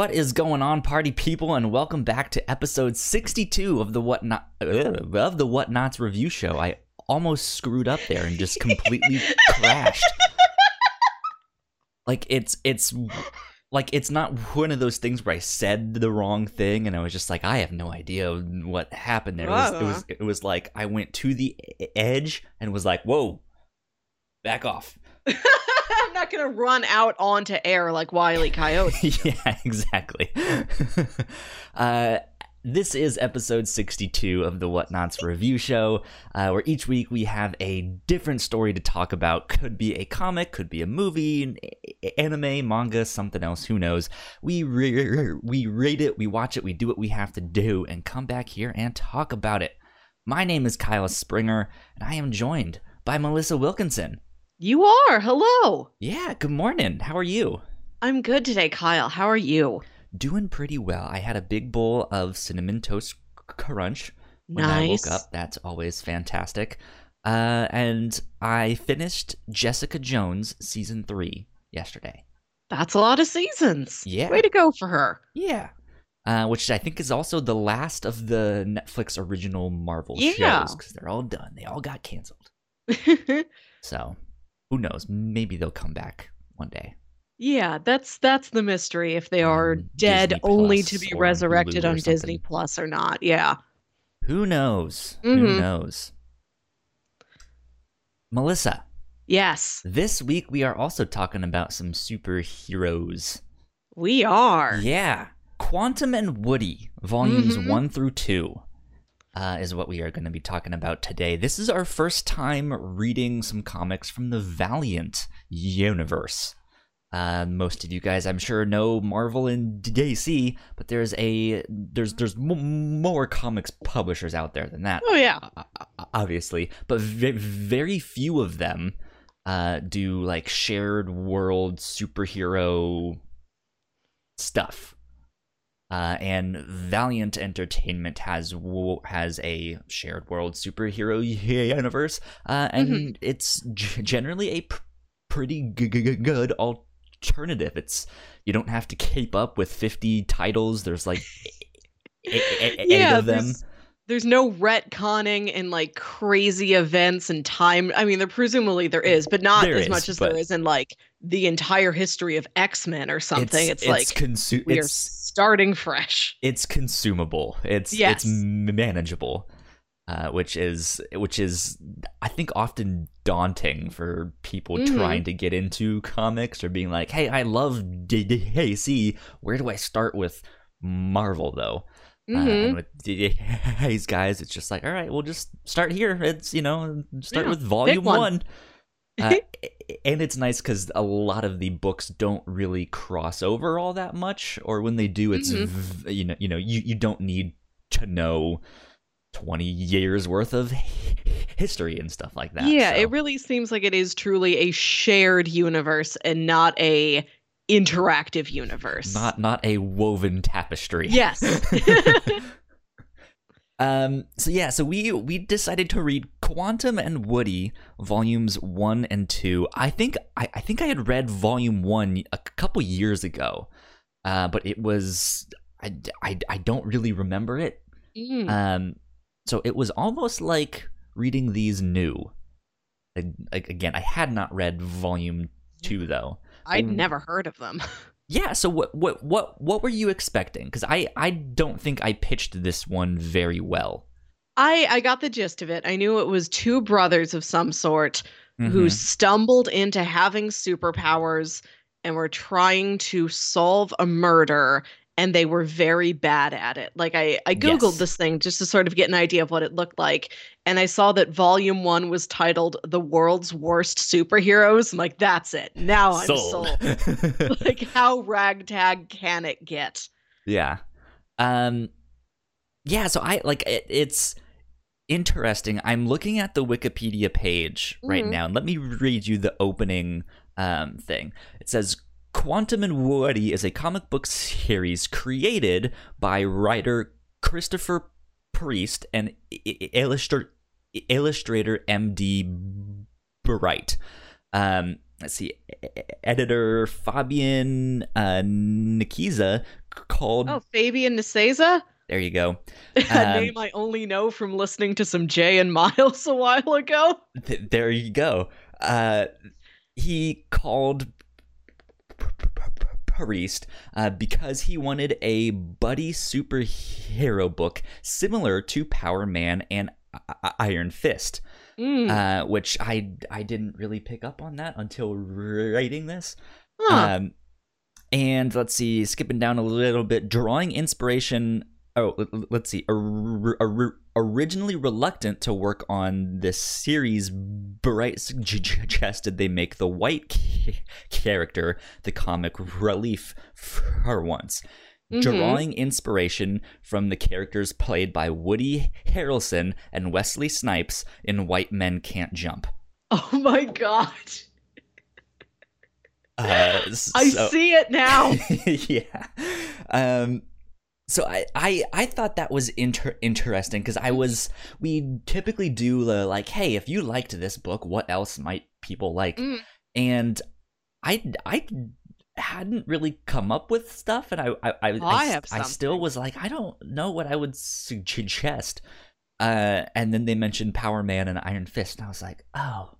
What is going on, party people, and welcome back to episode 62 of the What Not of the Whatnauts review show. I almost screwed up there and just completely crashed. Like it's it's like it's not one of those things where I said the wrong thing and I was just like I have no idea what happened there. It was it was, uh-huh. it was like I went to the edge and was like, "Whoa. Back off." I'm not gonna run out onto air like Wiley Coyote. yeah, exactly. uh, this is episode 62 of the Whatnauts review show, uh, where each week we have a different story to talk about. Could be a comic, could be a movie, an anime, manga, something else. Who knows? We re- we rate it, we watch it, we do what we have to do, and come back here and talk about it. My name is Kyle Springer, and I am joined by Melissa Wilkinson. You are. Hello. Yeah. Good morning. How are you? I'm good today, Kyle. How are you? Doing pretty well. I had a big bowl of cinnamon toast crunch when nice. I woke up. That's always fantastic. Uh, and I finished Jessica Jones season three yesterday. That's a lot of seasons. Yeah. Way to go for her. Yeah. Uh, which I think is also the last of the Netflix original Marvel Yeah. shows because they're all done. They all got canceled. So who knows? Maybe they'll come back one day. yeah, that's that's the mystery if they are On dead only to be resurrected on Disney. Plus or not. Yeah. Who knows? Who Mhm. knows? Melissa, Yes, this week we are also talking about some superheroes. we are. Yeah. Quantum and Woody, volumes Mhm. one through two, uh, is what we are going to be talking about today. This is our first time reading some comics from the Valiant universe. Uh, most of you guys, I'm sure, know Marvel and DC, but there's a there's there's m- more comics publishers out there than that Oh yeah. obviously, but ve- very few of them uh, do like shared world superhero stuff. Uh, and Valiant Entertainment has wo- has a shared world superhero universe, uh, and it's g- generally a pr- pretty g- g- good alternative. It's you don't have to keep up with fifty titles. There's like e- e- e- eight yeah, of them. There's, there's no retconning and like crazy events and time. I mean, there presumably there is, but not There as is, much as there is in like the entire history of X Men or something. It's, like consu- we are it's starting fresh. it's consumable. It's Yes. it's manageable, uh, which is which is I think often daunting for people Mhm. trying to get into comics or being like, "Hey, I love DC. Where do I start with Marvel though?" Uh, Mhm. and with these guys, it's just like, all right, we'll just start here. It's you know, start Yeah, with volume one. one. Uh, and it's nice because a lot of the books don't really cross over all that much, or when they do, it's Mhm. v- you know, you know, you, you don't need to know twenty years worth of history and stuff like that. yeah, so. it really seems like it is truly a shared universe and not a interactive universe. not not a woven tapestry. Yes. Um. So yeah. So we we decided to read Quantum and Woody volumes one and two. I think I, I think I had read volume one a couple years ago, uh, but it was I, I, I don't really remember it. Mm. Um. So it was almost like reading these new. Ag- Again, I had not read volume two though. I'd mm. never heard of them. Yeah, so what what what what were you expecting? Because I I don't think I pitched this one very well. I I got the gist of it. I knew it was two brothers of some sort who Mhm. stumbled into having superpowers and were trying to solve a murder and they were very bad at it. Like I I googled Yes. this thing just to sort of get an idea of what it looked like and I saw that volume 1 was titled The World's Worst Superheroes. I'm like that's it. Now I'm sold. like how ragtag can it get? yeah, um, yeah. So I like it, it's interesting. I'm looking at the Wikipedia page right Mhm. now, and let me read you the opening um thing. It says. Quantum and Woody is a comic book series created by writer Christopher Priest and i- i- illustra- illustrator M.D. Bright. Um, let's see, editor Fabian uh, Nicieza called. Oh, Fabian Nicieza. There you go. A um, name I only know from listening to some Jay and Miles a while ago. Th- there you go. Uh, he called Priest uh, because he wanted a buddy superhero book similar to Power Man and Iron Fist. Mm. Uh, which I I didn't really pick up on that until writing this. Huh. Um, and let's see, skipping down a little bit, drawing inspiration. Oh, let's see, originally reluctant to work on this series, Bright suggested they make the white character the comic relief for once mm-hmm. drawing inspiration from the characters played by Woody Harrelson and Wesley Snipes in White Men Can't Jump. Oh my god. Uh, I see it now. yeah. Um, so I, I I thought that was inter- interesting because I was we typically do the like hey if you liked this book what else might people like mm. and I I hadn't really come up with stuff, and I I I, oh, I, I, I, still was like, I don't know what I would suggest. Uh, and then they mentioned Power Man and Iron Fist, and I was like, oh.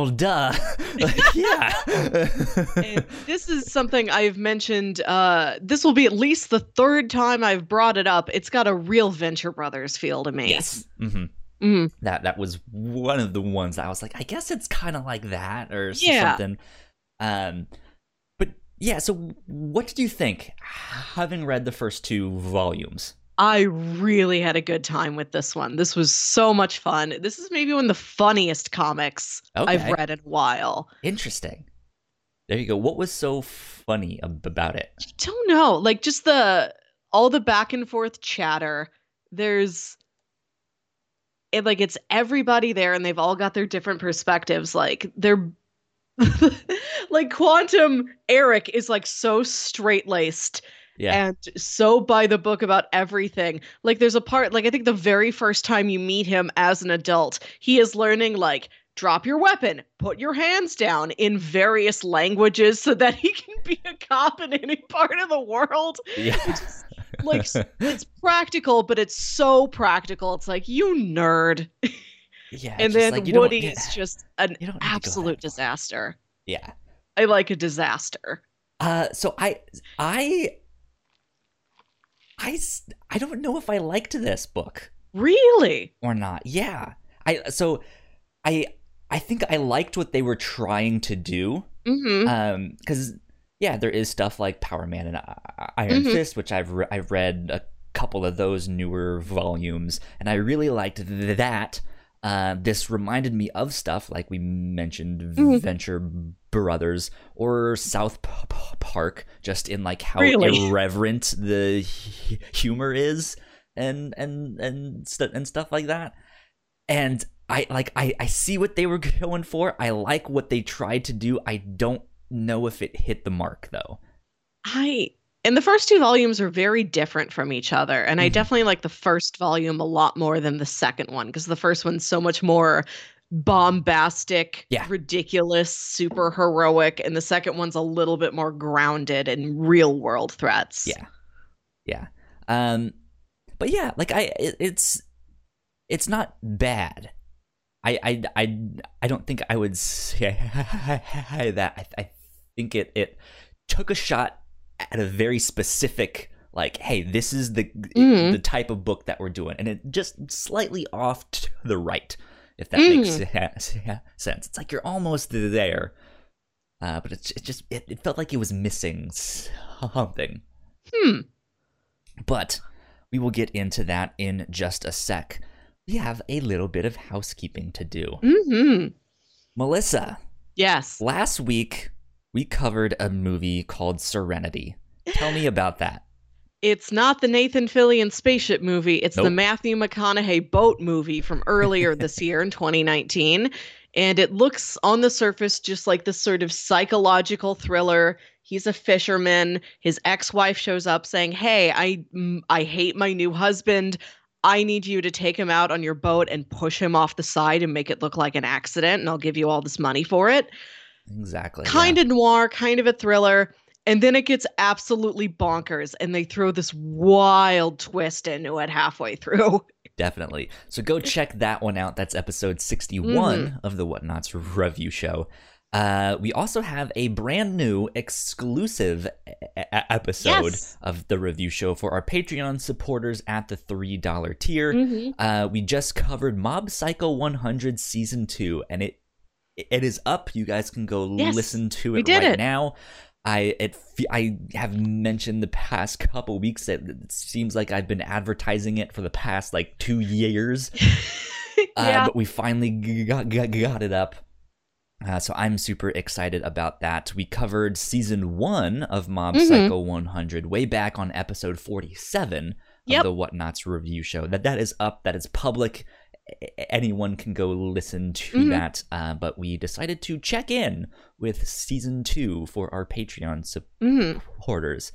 Well, duh. like, yeah. this is something I've mentioned. Uh, this will be at least the third time I've brought it up. It's got a real Venture Brothers feel to me. Yes. Mm-hmm. Mm-hmm. That that was one of the ones I was like, I guess it's kind of like that or yeah. something. Um, but yeah, so what did you think having read the first two volumes? I really had a good time with this one. This was so much fun. This is maybe one of the funniest comics okay. I've read in a while. Interesting. There you go. What was so funny about it? I don't know. Like just the all the back and forth chatter. There's it like it's everybody there and they've all got their different perspectives. Like they're like quantum eric is like so straight laced yeah. and so by the book about everything like there's a part like i think the very first time you meet him as an adult he is learning like drop your weapon put your hands down in various languages so that he can be a cop in any part of the world yeah it's like it's practical but it's so practical it's like you nerd yeah. And then like, is just an absolute disaster. Yeah. I like a disaster. Uh, so I, I, I, I don't know if I liked this book. Really? Or not. Yeah. I, so I, I think I liked what they were trying to do. Mm-hmm. Um, cause yeah, there is stuff like Power Man and Iron mm-hmm. Fist, which I've, re- I've read a couple of those newer volumes and I really liked that. Uh, this reminded me of stuff like we mentioned mm-hmm. Venture Brothers or South P- Park, just in like how really? irreverent the humor is and and and st- and stuff like that. And I like I I see what they were going for. I like what they tried to do. I don't know if it hit the mark though. I and the first two volumes are very different from each other and mm-hmm. i definitely like the first volume a lot more than the second one because the first one's so much more bombastic yeah. ridiculous super heroic and the second one's a little bit more grounded in real world threats. Yeah. Yeah. Um but yeah like i it, it's it's not bad. I, I i i don't think i would say that. I, I think it it took a shot at a very specific like hey this is the mm-hmm. the type of book that we're doing. And it just slightly off to the right if that mm. makes sense. It's like you're almost there. Uh, but it's it just it, it, felt like it was missing something. Hmm. But we will get into that in just a sec. We have a little bit of housekeeping to do. Mm-hmm. melissa yes. last week we covered a movie called Serenity. Tell me about that. It's not the Nathan Fillion spaceship movie. It's nope. the Matthew McConaughey boat movie from earlier this year in 2019. And it looks on the surface just like this sort of psychological thriller. He's a fisherman. His ex-wife shows up saying, "Hey, I mm, I hate my new husband. I need you to take him out on your boat and push him off the side and make it look like an accident, and I'll give you all this money for it." Exactly. Kind yeah. of noir, kind of a thriller. And then it gets absolutely bonkers, and they throw this wild twist into it halfway through. Definitely. So go check that one out. That's episode 61 Mm-hmm. of the Whatnauts review show. Uh, we also have a brand new exclusive e- episode Yes. of the review show for our Patreon supporters at the $3 tier. Mhm. Uh, we just covered Mob Psycho 100 season 2 and it it is up. You guys can go Yes, listen to it did right it. now. I it I have mentioned the past couple weeks that it seems like I've been advertising it for the past like 2 years. Uh, yeah. but we finally got, got, got it up. Uh, so I'm super excited about that. We covered season one of Mob Mhm. Psycho 100 way back on episode 47 Yep. of the Whatnauts review show. That that is up. That is public. Anyone can go listen to Mhm. that. Uh, but we decided to check in with season two for our Patreon Mhm. supporters.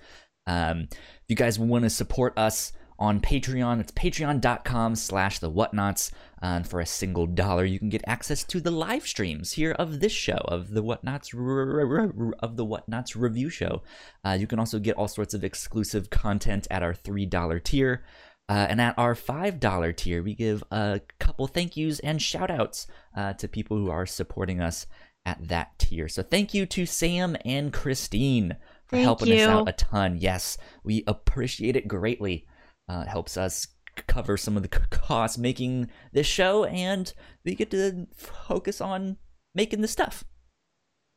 Um, if you guys want to support us on Patreon, it's patreon.com slash the whatnots. And for a single dollar, you can get access to the live streams here of this show, of the whatnots of the whatnots review show. Uh, you can also get all sorts of exclusive content at our $3 tier. Uh, and at our $5 tier, we give a couple thank yous and shout outs uh, to people who are supporting us at that tier. So thank you to Sam and Christine for Thank helping us out a ton. Yes, we appreciate it greatly. Uh, it helps us cover some of the c- costs making this show, and we get to focus on making the stuff,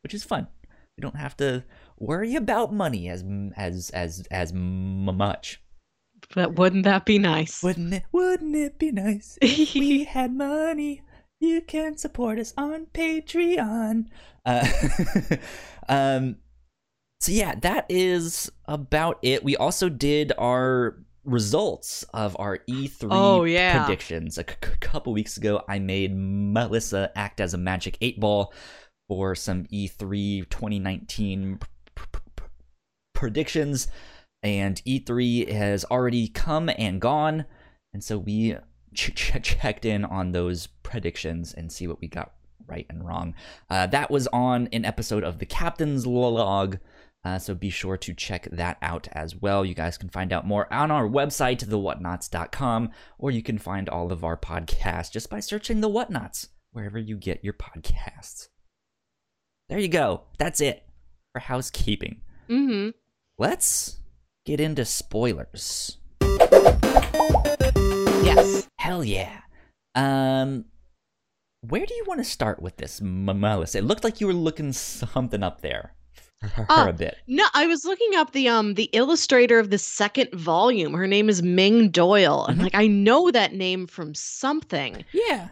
which is fun. We don't have to worry about money as as as as m- much. But wouldn't that be nice? Wouldn't it? Wouldn't it be nice if we had money? You can support us on Patreon. Uh, um, so yeah, that is about it. We also did our results of our E3 Oh, yeah. predictions. A c- couple weeks ago, I made Melissa act as a magic eight ball for some E E3 2019 p- p- p- predictions and E3 has already come and gone, and so we ch- ch- checked in on those predictions and see what we got right and wrong. Uh, that was on an episode of the Captain's Log. Uh, so be sure to check that out as well. You guys can find out more on our website, thewhatnots.com, or you can find all of our podcasts just by searching the Whatnauts wherever you get your podcasts. There you go. That's it for housekeeping. hmm Let's get into spoilers. Yes. Hell yeah. Um, where do you want to start with this, Melissa? It looked like you were looking something up there for her Uh, a bit. No, I was looking up the um the illustrator of the second volume. Her name is Ming Doyle. And Mhm. like I know that name from something. Yeah.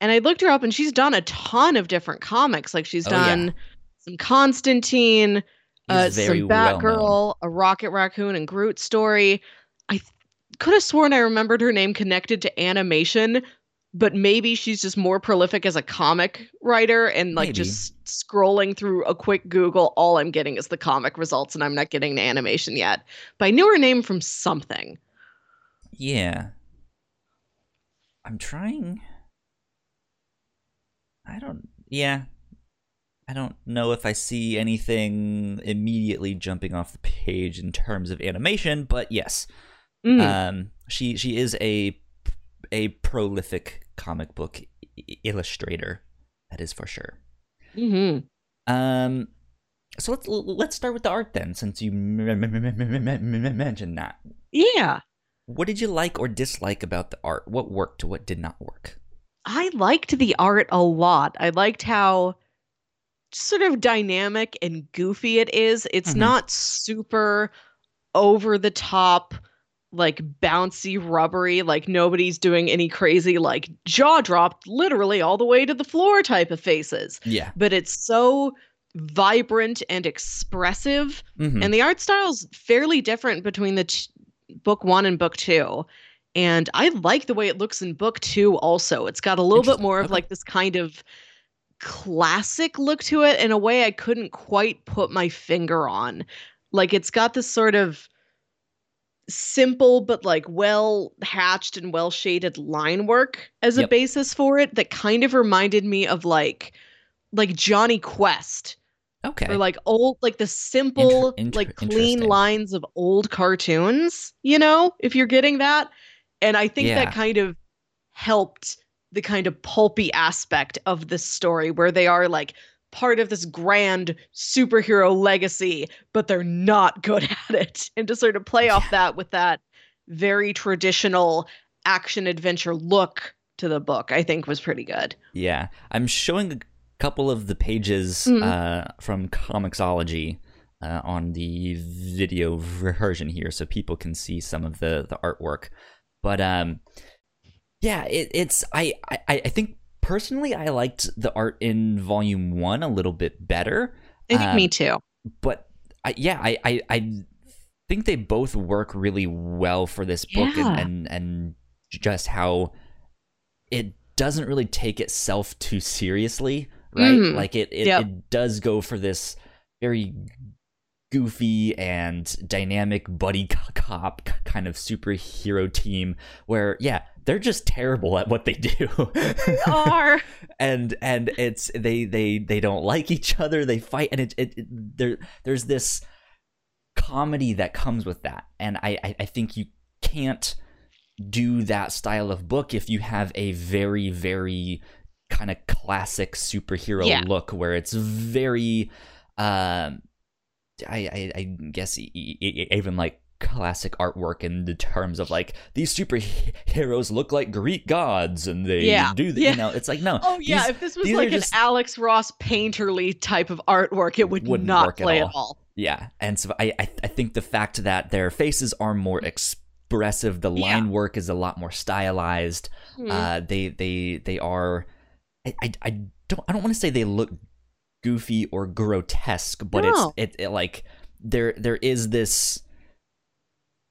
And I looked her up and she's done a ton of different comics. Like she's Oh, yeah. done some Constantine, uh, some well. Batgirl, a Rocket Raccoon and Groot story. I th- could have sworn I remembered her name connected to animation, but maybe she's just more prolific as a comic writer and like Maybe. just scrolling through a quick Google, all I'm getting is the comic results and I'm not getting the animation yet. But I knew her name from something. Yeah. I'm trying. I don't. Yeah. I don't know if I see anything immediately jumping off the page in terms of animation, but yes. Mm. Um, she she is a a prolific comic book illustrator. That is for sure. hmm Um, so let's let's start with the art then, since you mentioned that. Yeah. What did you like or dislike about the art? What worked? What did not work? I liked the art a lot. I liked how sort of dynamic and goofy it is. It's Mhm. not super over the top, like bouncy, rubbery, like nobody's doing any crazy, like jaw dropped literally all the way to the floor type of faces. Yeah. But it's so vibrant and expressive. Mm-hmm. And the art style's fairly different between the t- book one and book two. And I like the way it looks in book two also. It's got a little bit more of Okay. like this kind of classic look to it in a way I couldn't quite put my finger on. Like it's got this sort of simple but like well hatched and well shaded line work as a basis for it that kind of reminded me of like like Jonny Quest. Okay. Or like old, like the simple, inter- like clean lines of old cartoons, you know, if you're getting that. And I think Yeah. that kind of helped the kind of pulpy aspect of this story where they are like part of this grand superhero legacy, but they're not good at it. And to sort of play off that with that very traditional action adventure look to the book, I think was pretty good. Yeah, I'm showing a couple of the pages Mhm. uh, from Comixology uh, on the video version here, so people can see some of the the artwork. But um, yeah, it, it's I, I I think personally I liked the art in Volume One a little bit better. I think Um, me too. but I, yeah, I, I I think they both work really well for this book, Yeah. and, and and just how it doesn't really take itself too seriously, right? Mhm. Like it it, Yep. it does go for this very goofy and dynamic buddy cop kind of superhero team where yeah they're just terrible at what they do. Are. And and it's they they they don't like each other. They fight and it, it, it there there's this comedy that comes with that. And I, I i think you can't do that style of book if you have a very very kind of classic superhero Yeah. look where it's very um I, I I guess even like classic artwork in the terms of like these superheroes look like Greek gods and they Yeah. do the Yeah. you know it's like no Oh yeah, these if this was like an just- Alex Ross painterly type of artwork, it would not work at play all. at all. Yeah, and so I, I I think the fact that their faces are more expressive, the Yeah. line work is a lot more stylized. Hmm. Uh, they they they are. I, I, I don't I don't want to say they look goofy or grotesque, but No. it's it, it like there there is this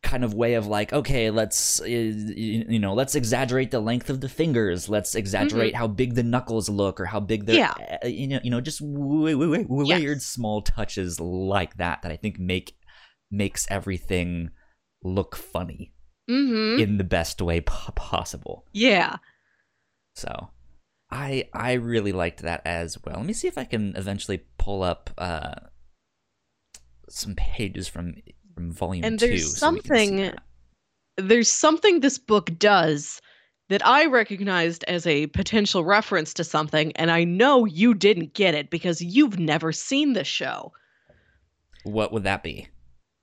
kind of way of like okay let's uh, you know let's exaggerate the length of the fingers let's exaggerate how big the knuckles look or how big Mm-hmm. Yeah. uh, you know you know just w- w- w- Yes. weird small touches like that that i think make makes everything look funny mm-hmm. in the best way po- possible Yeah. so i i really liked that as well let me see if i can eventually pull up uh some pages from from volume And there's so see something- that. There's something this book does that I recognized as a potential reference to something, and I know you didn't get it because you've never seen the show. what would that be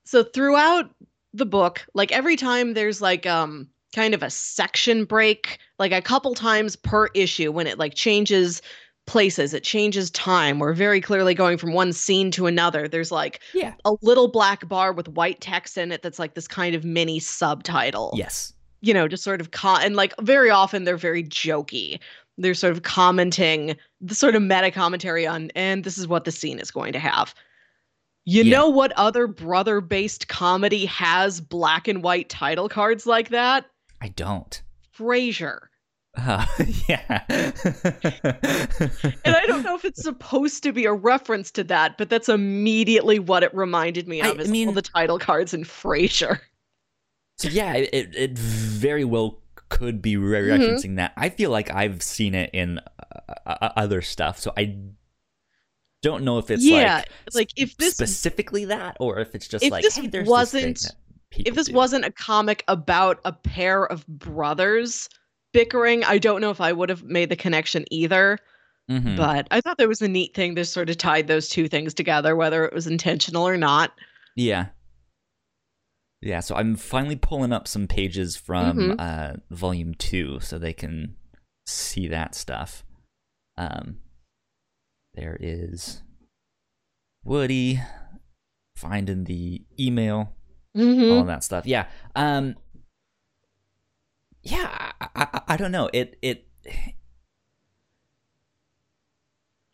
so throughout the book like every time there's like um kind of a section break like a couple times per issue when it like changes places it changes time. We're very clearly going from one scene to another. There's like yeah. a little black bar with white text in it that's like this kind of mini subtitle. Yes. You know just sort of con and like very often they're very jokey. They're sort of commenting the sort of meta commentary on and this is what the scene is going to have. You Yeah. know what other brother based comedy has black and white title cards like that i don't. Frasier. Uh, yeah. And i don't know if it's supposed to be a reference to that but that's immediately what it reminded me I- of I is mean- all the title cards in frasier. So yeah, it, it very well could be re- referencing that. I feel like I've seen it in uh, uh, other stuff, so I don't know if it's yeah like, like if this specifically that or if it's just if like this hey, wasn't- this thing that people if this do. wasn't a comic about a pair of brothers bickering, I don't know if I would have made the connection either. Mhm. But I thought there was a neat thing to sort of tied those two things together, whether it was intentional or not. yeah, yeah. So I'm finally pulling up some pages from Mhm. uh, volume two, so they can see that stuff. Um, there is Woody finding the email. Mm-hmm. all that stuff. Yeah. Um Yeah, I, I, I don't know. It it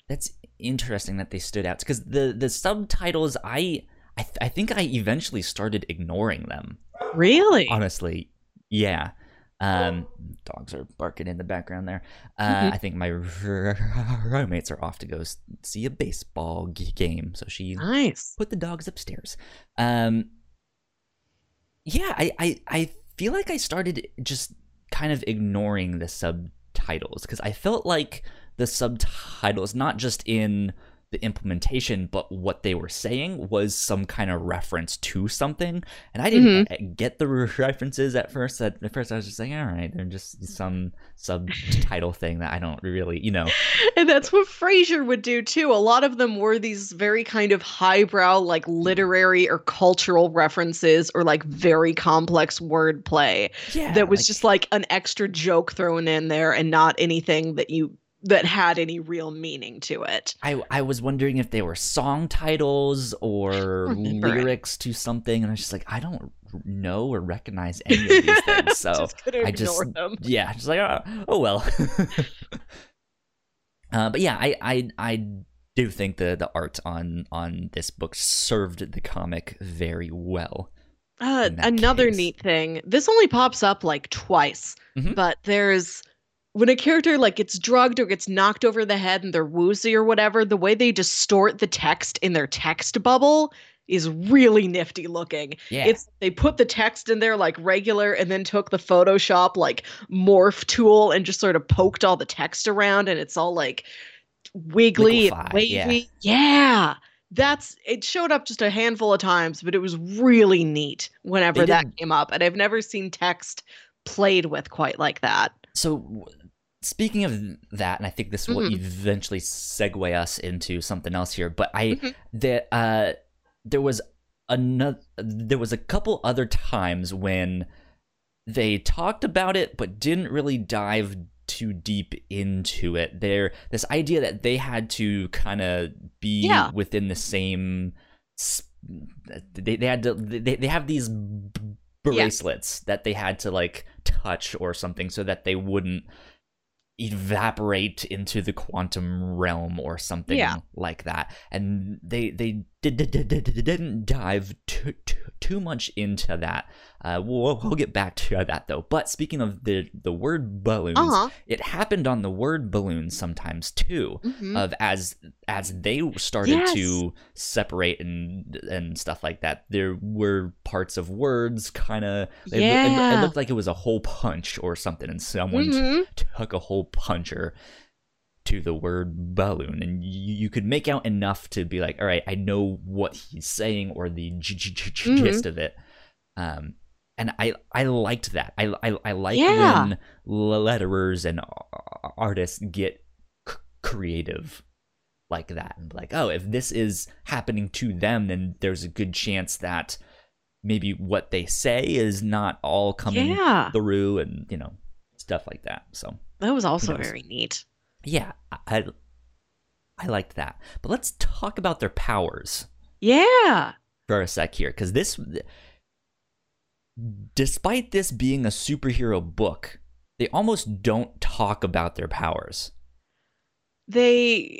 That's interesting that they stood out because the the subtitles I I, th- I think I eventually started ignoring them. Really? Honestly, yeah. Um, dogs are barking in the background there. Uh, Mhm. I think my roommates are off to go see a baseball game, so she Nice. put the dogs upstairs. Um, yeah, I, I, I feel like I started just kind of ignoring the subtitles because I felt like the subtitles, not just in the implementation, but what they were saying was some kind of reference to something. And I didn't mm-hmm. get the references at first. At first, I was just like, all right, they're just some subtitle thing that I don't really, you know. And that's what Frasier would do too. A lot of them were these very kind of highbrow, like literary or cultural references or like very complex wordplay yeah, that was like, just like an extra joke thrown in there and not anything that you that had any real meaning to it. I I was wondering if they were song titles or lyrics to something, and I was just like, I don't know or recognize any of these things, so just I just them. yeah, just like oh, oh well. uh, but yeah, I I I do think the the art on on this book served the comic very well. Uh, another case. neat thing. This only pops up like twice, mm-hmm. but there's when a character like gets drugged or gets knocked over the head and they're woozy or whatever, the way they distort the text in their text bubble is really nifty looking. Yeah. It's they put the text in there like regular and then took the Photoshop like morph tool and just sort of poked all the text around and it's all like wiggly and wavy. Yeah. yeah. That's it showed up just a handful of times, but it was really neat whenever that came up. And I've never seen text played with quite like that. So speaking of that, and I think this will mm-hmm. eventually segue us into something else here, but I mm-hmm. uh there was another there was a couple other times when they talked about it but didn't really dive too deep into it. There this idea that they had to kind of be yeah. within the same they, they had to they, they have these bracelets yeah. that they had to like touch or something so that they wouldn't evaporate into the quantum realm or something yeah. like that and they they didn't dive too, too, too much into that uh, we'll, we'll get back to that though but speaking of the the word balloons uh-huh. it happened on the word balloons sometimes too mm-hmm. of as as they started yes. to separate and and stuff like that there were parts of words kind of yeah. it, it, looked like it was a hole punch or something and someone mm-hmm. t- took a hole puncher to the word balloon and you, you, could make out enough to be like all right i know what he's saying or the g- g- g- mm-hmm. gist of it um and i i liked that i i, I like yeah. when letterers and artists get c- creative like that and like oh if this is happening to them then there's a good chance that maybe what they say is not all coming yeah. through and you know stuff like that so that was also very neat yeah, I I liked that. But let's talk about their powers. Yeah. For a sec here, because this, despite this being a superhero book, they almost don't talk about their powers. They.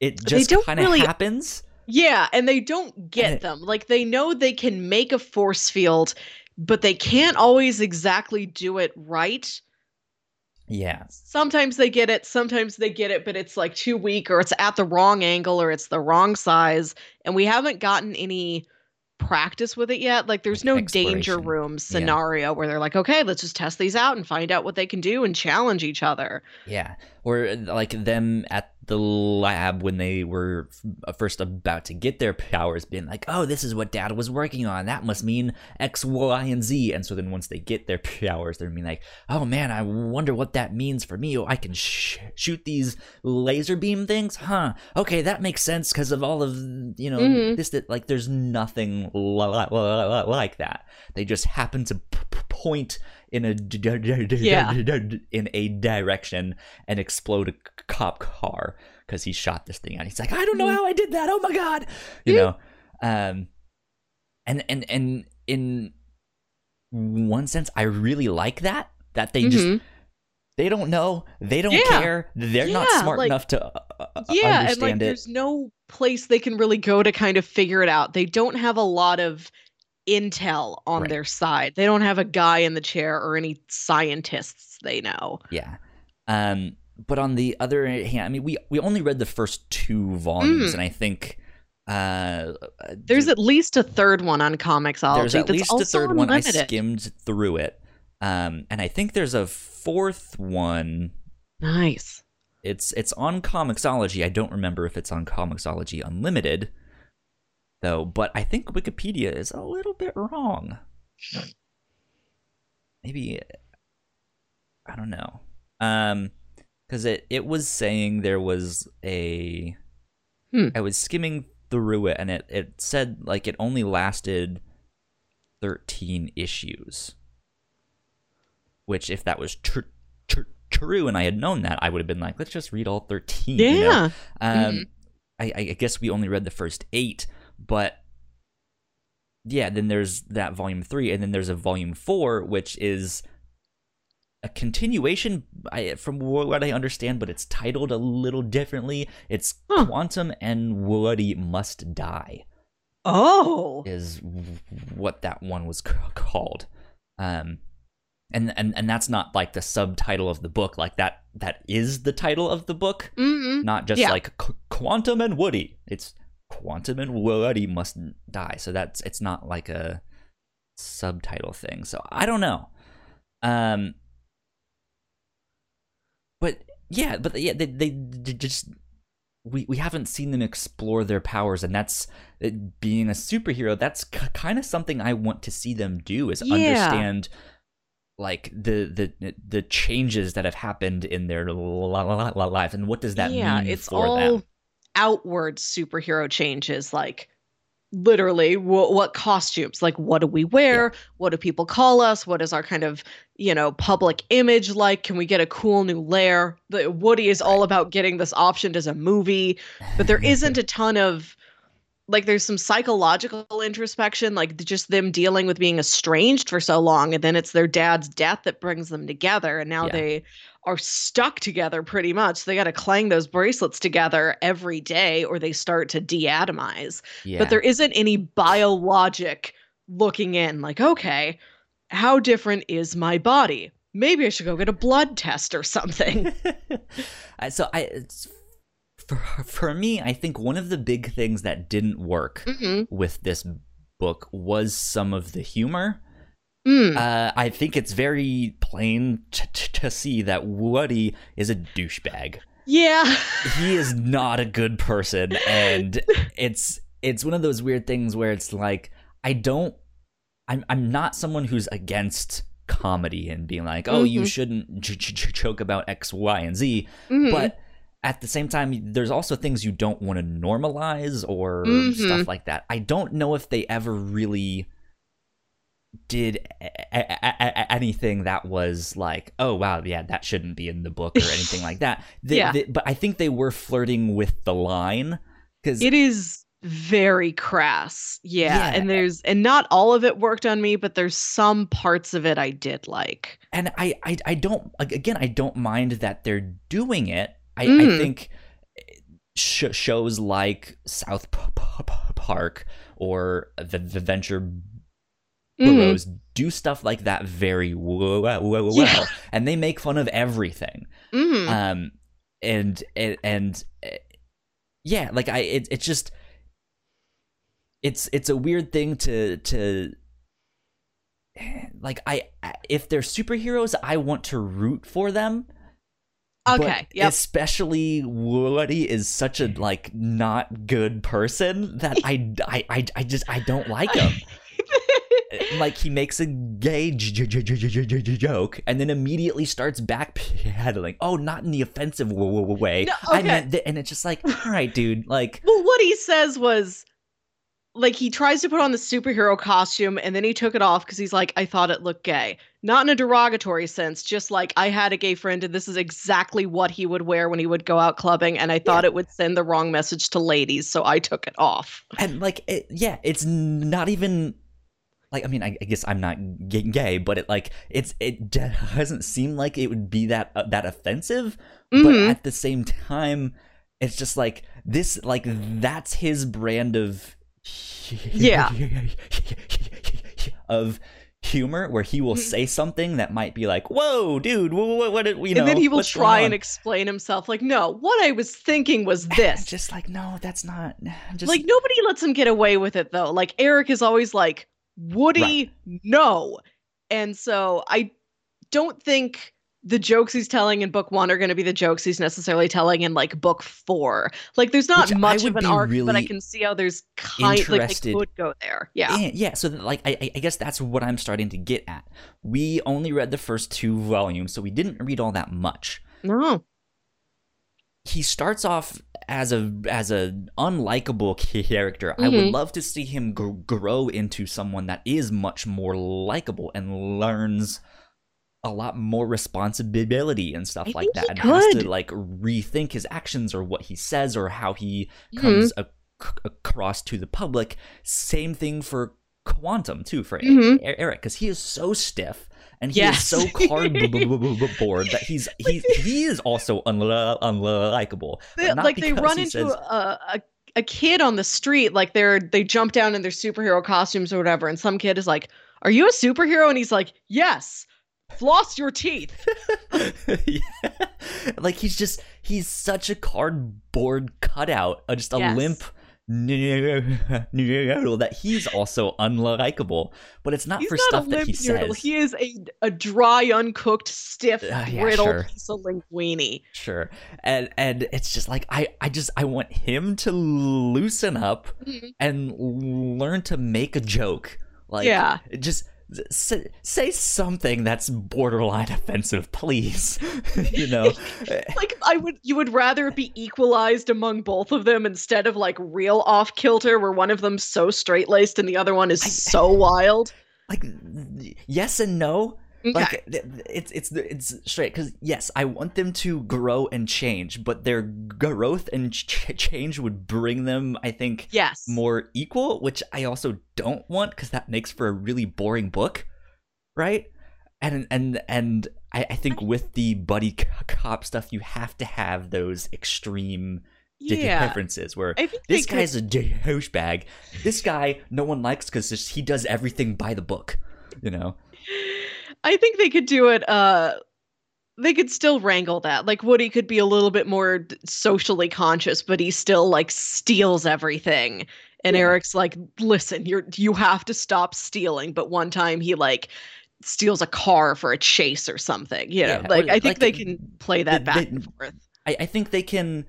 It just kind of really... happens. Yeah, and they don't get it... them. Like they know they can make a force field, but they can't always exactly do it right. Yeah. Sometimes they get it, sometimes they get it, but it's like too weak or it's at the wrong angle or it's the wrong size. And we haven't gotten any practice with it yet. Like there's no danger room scenario yeah. where they're like, okay, let's just test these out and find out what they can do and challenge each other. Yeah. Or like them at the lab when they were first about to get their powers being like oh this is what dad was working on. That must mean x y and z. And so then once they get their powers they're being like oh man i wonder what that means for me. Oh i can sh- shoot these laser beam things? Huh. Okay that makes sense because of all of you know mm-hmm. this that like there's nothing like that. They just happen to point in a yeah. in a direction and explode a cop car because he shot this thing out. He's like, I don't know mm-hmm. how I did that. Oh my god, you know. Um, and and and in one sense, I really like that that they mm-hmm. just they don't know, they don't yeah. care, they're yeah, not smart like, enough to uh, uh yeah, understand and like, it. There's no place they can really go to kind of figure it out. They don't have a lot of intel on right. their side. They don't have a guy in the chair or any scientists they know. Yeah. Um but on the other hand, I mean we we only read the first two volumes mm. and I think uh there's at least a third one on Comixology. There's at least a third one. I skimmed through it. Um and I think there's a fourth one. Nice. it's it's on Comixology. I don't remember if it's on Comixology Unlimited though, but I think Wikipedia is a little bit wrong. Maybe I don't know. Um cuz it it was saying there was a Hmm. I was skimming through it and it it said like it only lasted 13 issues. Which if that was tr- tr- true and I had known that, I would have been like, let's just read all 13. Yeah. You know? Um, Mhm. I, I guess we only read the first eight, but yeah, then there's that volume three, and then there's a volume four, which is a continuation I, from what I understand, but it's titled a little differently. It's Huh. Quantum and Woody Must Die Oh. is what that one was c- called. Um, and, and and that's not like the subtitle of the book. Like that that is the title of the book Mm-mm. not just Yeah. like Qu- Quantum and Woody. It's Quantum and Woody must die. So that's it's not like a subtitle thing. So I don't know. Um, but yeah, but yeah, they they, they just we we haven't seen them explore their powers, and that's it, being a superhero. That's kind of something I want to see them do is Yeah. understand like the the the changes that have happened in their li- li- li- life and what does that yeah, mean it's for all them outward superhero changes, like literally wh- what costumes, like what do we wear, what do people call us, what is our kind of you know public image like? Can we get a cool new lair? The Woody is all about getting this optioned as a movie, but there isn't a ton of like there's some psychological introspection like just them dealing with being estranged for so long and then it's their dad's death that brings them together and now Yeah. they are stuck together pretty much. So they got to clang those bracelets together every day or they start to deatomize. Yeah. but there isn't any biologic looking in like okay how different is my body? Maybe i should go get a blood test or something. So i it's, for for me i think one of the big things that didn't work hmm with this book was some of the humor mm. uh, i think it's very plain t- t- to see that woody is a douchebag yeah he is not a good person and it's it's one of those weird things where it's like i don't i'm i'm not someone who's against comedy and being like oh you Mhm. shouldn't j- j- j- joke about x y and z Mhm. but at the same time there's also things you don't want to normalize or Mhm. stuff like that i don't know if they ever really did a- a- a- anything that was like oh wow yeah that shouldn't be in the book or anything like that Yeah. but i think they were flirting with the line because it is very crass yeah, Yeah. and there's and not all of it worked on me but there's some parts of it i did like and I, I i don't again i don't mind that they're doing it i, I Mm. think sh- shows like south park or the, the venture Mhm. burrows do stuff like that very well, well, well Yeah. and they make fun of everything Mhm. um and and, and uh, yeah like i it, it's just it's it's a weird thing to to like i if they're superheroes i want to root for them okay yep especially woody is such a like not good person that I, I i i just i don't like him like he makes a gay j- j- j- joke and then immediately starts backpedaling. Oh, not in the offensive w- w- way. No, I meant, th- and it's just like, all right, dude. Like, well what he says was like he tries to put on the superhero costume and then he took it off because he's like i thought it looked gay not in a derogatory sense just like i had a gay friend and this is exactly what he would wear when he would go out clubbing and i thought it would send the wrong message to ladies so i took it off and like, it, yeah, it's not even like. I mean, I, I guess I'm not gay, gay, but it like it's it doesn't seem like it would be that uh, that offensive. But Mhm. at the same time, it's just like this. Like that's his brand of Yeah. of humor where he will Mhm. say something that might be like, "Whoa, dude, what, what, what you know?" and then he will try and explain himself like no what i was thinking was this just like, no, that's not. Just like nobody lets him get away with it though like eric is always like woody no and so i don't think the jokes he's telling in book one are going to be the jokes he's necessarily telling in like book four. Like there's not Which much of an arc, really but I can see how there's kind of like could go there. Yeah, and, yeah. So that, like I, I guess that's what I'm starting to get at. We only read the first two volumes, so we didn't read all that much. No. He starts off as a as a unlikable character. Mm-hmm. I would mm-hmm. love to see him g- grow into someone that is much more likable and learns a lot more responsibility and stuff I like that and could. has to like rethink his actions or what he says or how he mm-hmm. comes a- across to the public same thing for quantum too for mm-hmm. eric because he is so stiff and he yes. is so cardboard that he's he he is also unli- unlikable. like they run into says, a, a a kid on the street, like they're they jump down in their superhero costumes or whatever, and some kid is like, "Are you a superhero?" And he's like, "Yes." floss your teeth. yeah. Like he's just he's such a cardboard cutout, uh, just a yes. limp that he's also unlikable. But it's not he's for not stuff that he says. He is a a dry, uncooked, stiff, uh, yeah, brittle sure. piece of linguine. Sure, and and it's just like I I just I want him to loosen up mm-hmm. and learn to make a joke. Like yeah, just say, say something that's borderline offensive, please. you know, like I would, you would rather be equalized among both of them instead of like real off kilter, where one of them's so straight laced and the other one is I, so wild. Like, yes and no. Okay. Like it's it's it's straight because yes, I want them to grow and change, but their growth and ch- change would bring them, I think, yes, more equal, which I also don't want because that makes for a really boring book, right? And and and I, I think with the buddy cop stuff, you have to have those extreme yeah. differences where this guy's could... a douchebag. This guy no one likes because he does everything by the book, you know. I think they could do it. Uh, they could still wrangle that. Like Woody could be a little bit more socially conscious, but he still like steals everything. And yeah. Eric's like, "Listen, you're you have to stop stealing." But one time he like steals a car for a chase or something. You know, yeah, like I think like, they can play that back and forth. I, I think they can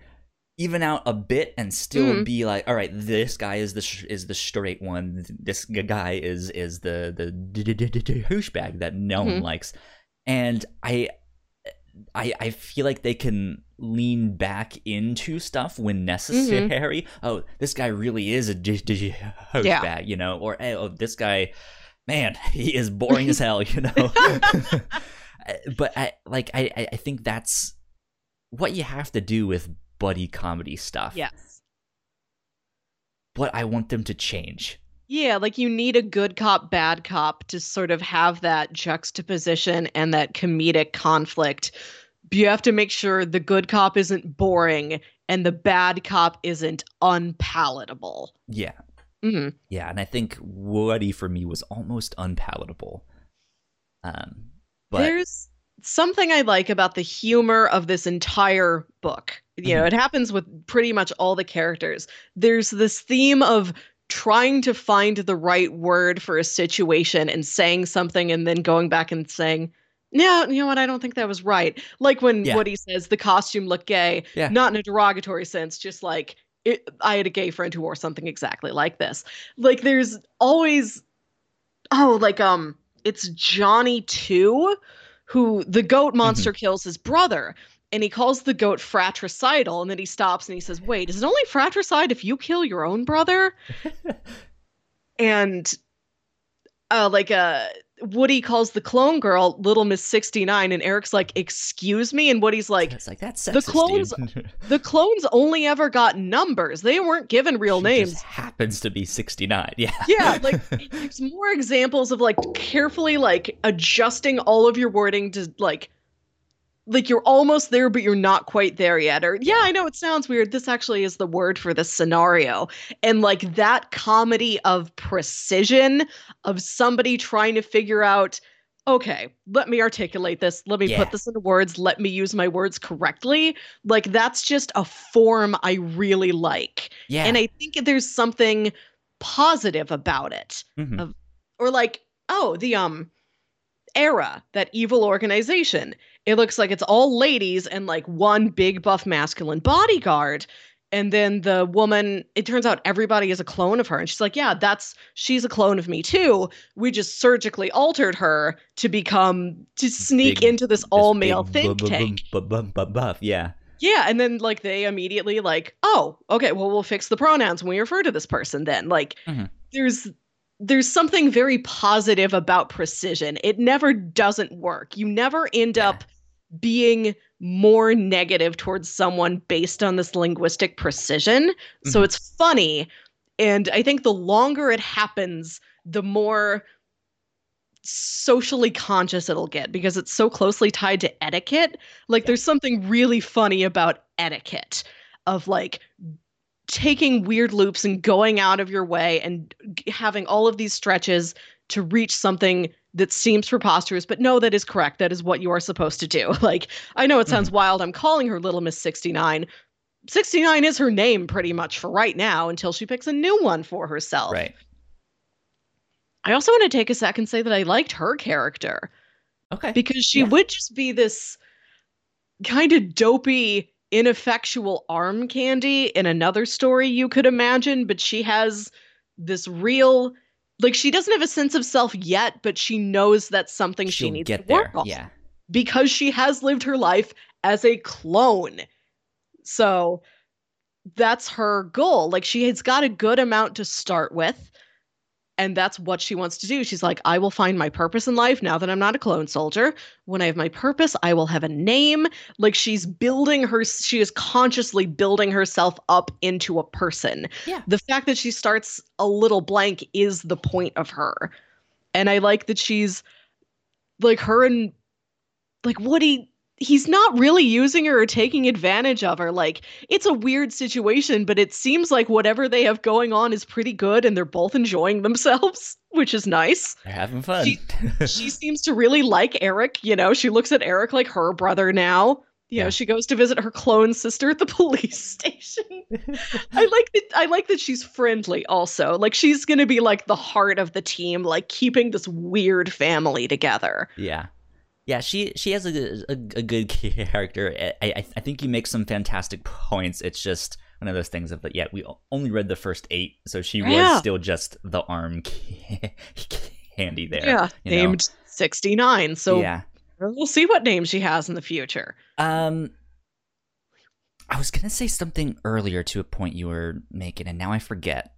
even out a bit and still mm-hmm. be like all right this guy is the sh- is the straight one this guy is is the the douchebag that no mm-hmm. one likes and i I, I feel like they can lean back into stuff when mm-hmm. necessary. Mm-hmm. Oh, this guy really is a douchebag, yeah. you know, or hey, oh, this guy, man, he is boring as hell, you know. but I like I I think that's what you have to do with buddy comedy stuff. Yes. But I want them to change. Yeah, like you need a good cop, bad cop to sort of have that juxtaposition and that comedic conflict. You have to make sure the good cop isn't boring and the bad cop isn't unpalatable. Yeah. Mm-hmm. Yeah, and I think Woody for me was almost unpalatable. Um, but there's something I like about the humor of this entire book. You know, mm-hmm. it happens with pretty much all the characters. There's this theme of trying to find the right word for a situation and saying something and then going back and saying, no, you know what? I don't think that was right. Like when yeah. Woody says the costume looked gay, yeah. not in a derogatory sense, just like it, I had a gay friend who wore something exactly like this. Like there's always, oh, like um, it's Johnny too who the goat mm-hmm. monster mm-hmm. kills his brother and he calls the goat fratricidal and then he stops and he says wait is it only fratricide if you kill your own brother and uh like uh Woody calls the clone girl Little Miss 69 and Eric's like, "Excuse me?" and Woody's like, "It's like that's the clones the clones only ever got numbers. They weren't given real she names. happens to be 69." Yeah. Yeah, like there's more examples of like carefully like adjusting all of your wording to like like you're almost there but you're not quite there yet or yeah i know it sounds weird. This actually is the word for the scenario. And like that comedy of precision of somebody trying to figure out okay let me articulate this. Let me yeah. put this into words. Let me use my words correctly. Like that's just a form i really like. Yeah. And i think there's something positive about it mm-hmm. of, or like oh the um era, that evil organization. It looks like it's all ladies and like one big buff masculine bodyguard. And then the woman, it turns out everybody is a clone of her. And she's like, Yeah, that's she's a clone of me too. We just surgically altered her to become to sneak Big- into this all male think bu- tank. bu- bu- bu- buff. Yeah. Yeah, and then like they immediately like, oh, okay, well we'll fix the pronouns when we refer to this person then. Like Mhm. there's there's something very positive about precision. It never doesn't work. You never end Yeah. up being more negative towards someone based on this linguistic precision. So Mhm. it's funny. And I think the longer it happens, the more socially conscious it'll get because it's so closely tied to etiquette. Like there's something really funny about etiquette of like taking weird loops and going out of your way and having all of these stretches to reach something that seems preposterous but no that is correct. That is what you are supposed to do. Like i know it sounds mm-hmm. wild. I'm calling her little miss 69 69 is her name pretty much for right now until she picks a new one for herself. Right. i also want to take a second and say that i liked her character. Okay. because she Yeah. would just be this kind of dopey ineffectual arm candy in another story you could imagine but she has this real like she doesn't have a sense of self yet but she knows that's something she She'll needs get to work on Yeah. because she has lived her life as a clone so that's her goal like she has got a good amount to start with and that's what she wants to do. She's like, I will find my purpose in life now that I'm not a clone soldier. When I have my purpose, I will have a name. Like she's building her, she is consciously building herself up into a person. Yeah. The fact that she starts a little blank is the point of her. And I like that she's like her and like Woody. He's not really using her or taking advantage of her. Like, it's a weird situation, but it seems like whatever they have going on is pretty good and they're both enjoying themselves, which is nice. They're having fun. She- she seems to really like Eric. You know, she looks at Eric like her brother now. You know, she goes to visit her clone sister at the police station. I like that I like that she's friendly also. Like she's gonna be like the heart of the team, like keeping this weird family together. Yeah, yeah. She she has a a, a good character. I, I I think you make some fantastic points. It's just one of those things of that. Yeah, we only read the first eight, so she Yeah. was still just the arm candy there. yeah. Named 69. So yeah. we'll see what name she has in the future. Um, I was gonna say something earlier to a point you were making, and now I forget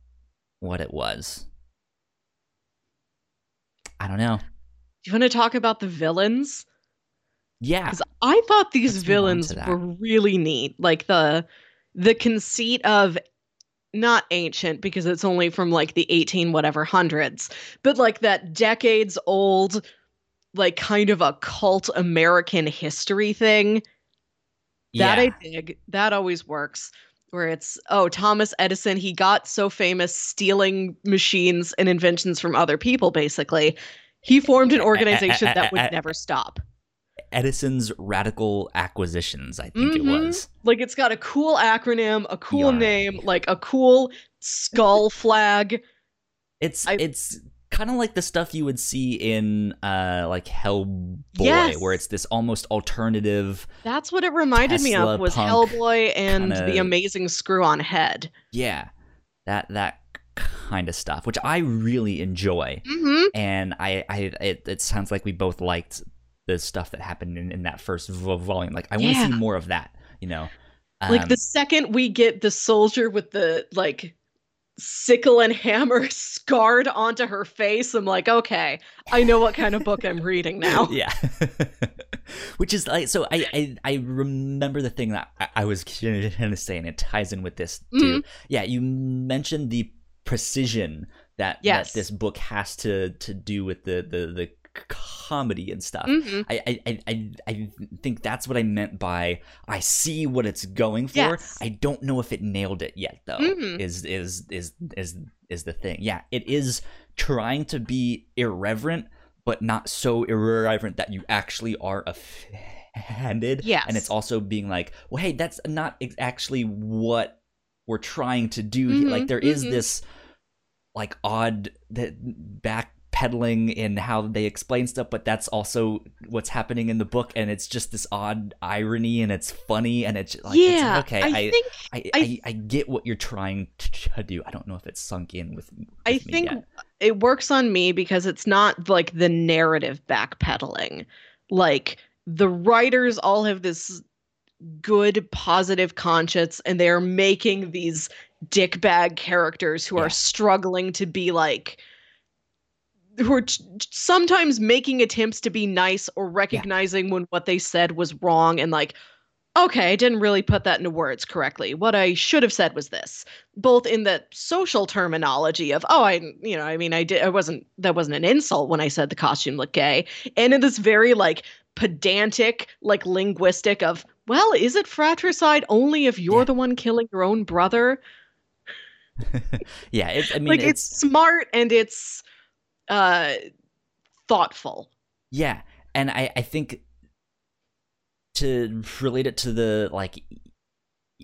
what it was. I don't know. You want to talk about the villains? Yeah, Because I thought these Let's villains were really neat. Like the the conceit of not ancient because it's only from like the 18 whatever hundreds, but like that decades old, like kind of a cult American history thing. That yeah. I dig. That always works. Where it's, oh, Thomas Edison, he got so famous stealing machines and inventions from other people, basically. He formed an organization that would never stop. Edison's radical acquisitions. I think Mhm. it was. Like it's got a cool acronym, a cool ERA. name, like a cool skull flag. It's I- it's kind of like the stuff you would see in uh like Hellboy, Yes. where it's this almost alternative. That's what it reminded me of was Hellboy and kinda- the amazing screw on head. Yeah, that that kind of stuff, which I really enjoy. Mm-hmm. and I, I it, it sounds like we both liked the stuff that happened in, in that first vo- volume. Like I want to see more of that. You know, like Um, the second we get the soldier with the like sickle and hammer scarred onto her face, I'm like, okay, I know what kind of book I'm reading now. yeah, which is like so. I I, I remember the thing that I, I was gonna say, and it ties in with this too. Mm-hmm. Yeah, you mentioned the precision that Yes. that this book has to to do with the the the comedy and stuff. Mhm. I, I, I- I, think that's what I meant by I see what it's going for. Yes. I don't know if it nailed it yet though. Mhm. Is is is is is the thing. Yeah, it is trying to be irreverent, but not so irreverent that you actually are offended. Yes. And it's also being like, well, hey, that's not ex- actually what we're trying to do. Mhm, Like there is mhm. this like odd that back backpedaling in how they explain stuff, but that's also what's happening in the book, and it's just this odd irony, and it's funny, and it's like, yeah, it's, okay, I, I, think I, I- I, I get what you're trying to do. I don't know if it's sunk in with. with I think yet. it works on me because it's not like the narrative backpedaling. Like the writers all have this good positive conscience and they're making these dickbag characters who Yeah. are struggling to be like who are t- sometimes making attempts to be nice or recognizing when what they said was wrong and like okay i didn't really put that into words correctly. What i should have said was this. Both in the social terminology of oh i you know i mean i did i wasn't that wasn't an insult when i said the costume looked gay. And in this very like pedantic like linguistic of well is it fratricide only if you're Yeah. the one killing your own brother yeah, it, I mean, like it's, smart and it's uh thoughtful Yeah, and I I think to relate it to the like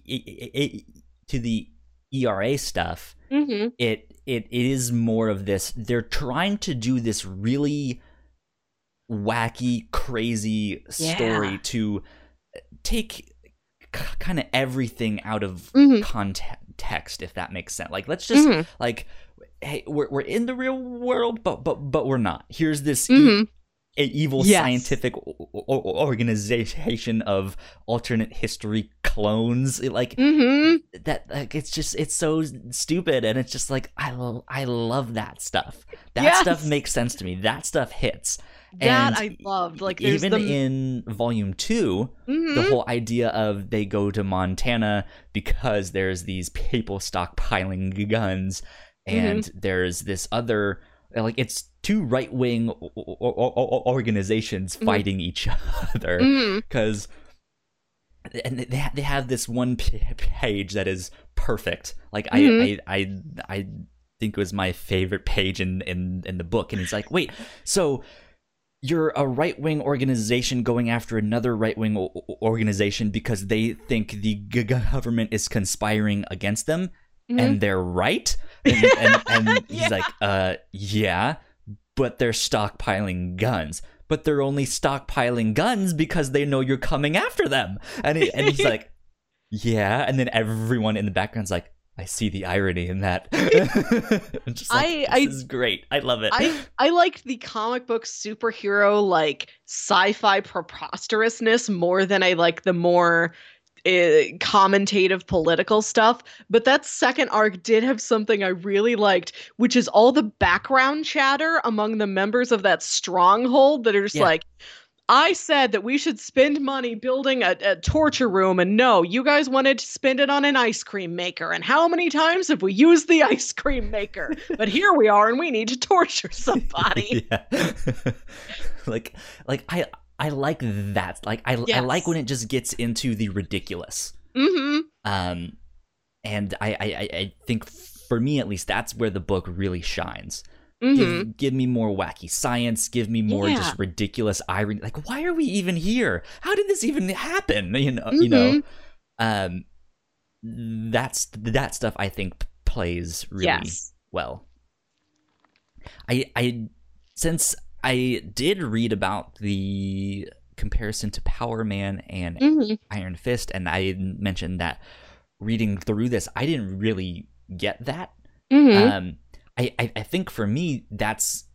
i- i- i- to the ERA stuff, mm-hmm. it it it is more of this. They're trying to do this really wacky, crazy story Yeah. to take kind of everything out of Mhm. context, if that makes sense. Like, let's just Mhm. like, hey, we're we're in the real world, but but but we're not. Here's this e- Mhm. a evil Yes. scientific o- o- organization of alternate history clones like Mm-hmm. that like it's just it's so stupid and it's just like i love i love that stuff that Yes. stuff makes sense to me that stuff hits That And I loved. Like even the in volume 2 Mhm. the whole idea of they go to montana because there's these people stockpiling guns and Mm-hmm. there's this other like it's two right-wing o- o- o- o- organizations Mhm. fighting each other because and they they have this one page that is perfect. Like. I, I I I think it was my favorite page in in in the book, and he's like, wait, so. You're a right wing organization going after another right wing organization because they think the g- government is conspiring against them, Mhm. and they're right. And, and, and he's Yeah. like, uh, yeah, but they're stockpiling guns. But they're only stockpiling guns because they know you're coming after them. And, he, and he's like, yeah. And then everyone in the background's like, I see the irony in that. Just like, I- this I- is great. I love it. I I liked the comic book superhero like sci-fi preposterousness more than I like the more uh, commentative political stuff. But that second arc did have something I really liked, which is all the background chatter among the members of that stronghold that are just Yeah. like. I said that we should spend money building a, a torture room, and no, you guys wanted to spend it on an ice cream maker. And how many times have we used the ice cream maker? but here we are, and we need to torture somebody. like like I I like that. Like I I like when it just gets into the ridiculous. mm-hmm. Um and I I- I think for me at least that's where the book really shines. Mm-hmm. Give, give me more wacky science. Give me more Yeah. just ridiculous irony. Like, why are we even here? How did this even happen? You know, you know. Mm-hmm. Um, that's that stuff. I think plays really Yes. well. I I since I did read about the comparison to Power Man and Mm-hmm. Iron Fist, and I mentioned that reading through this, I didn't really get that. Mm-hmm. Um, I, I I think for me that's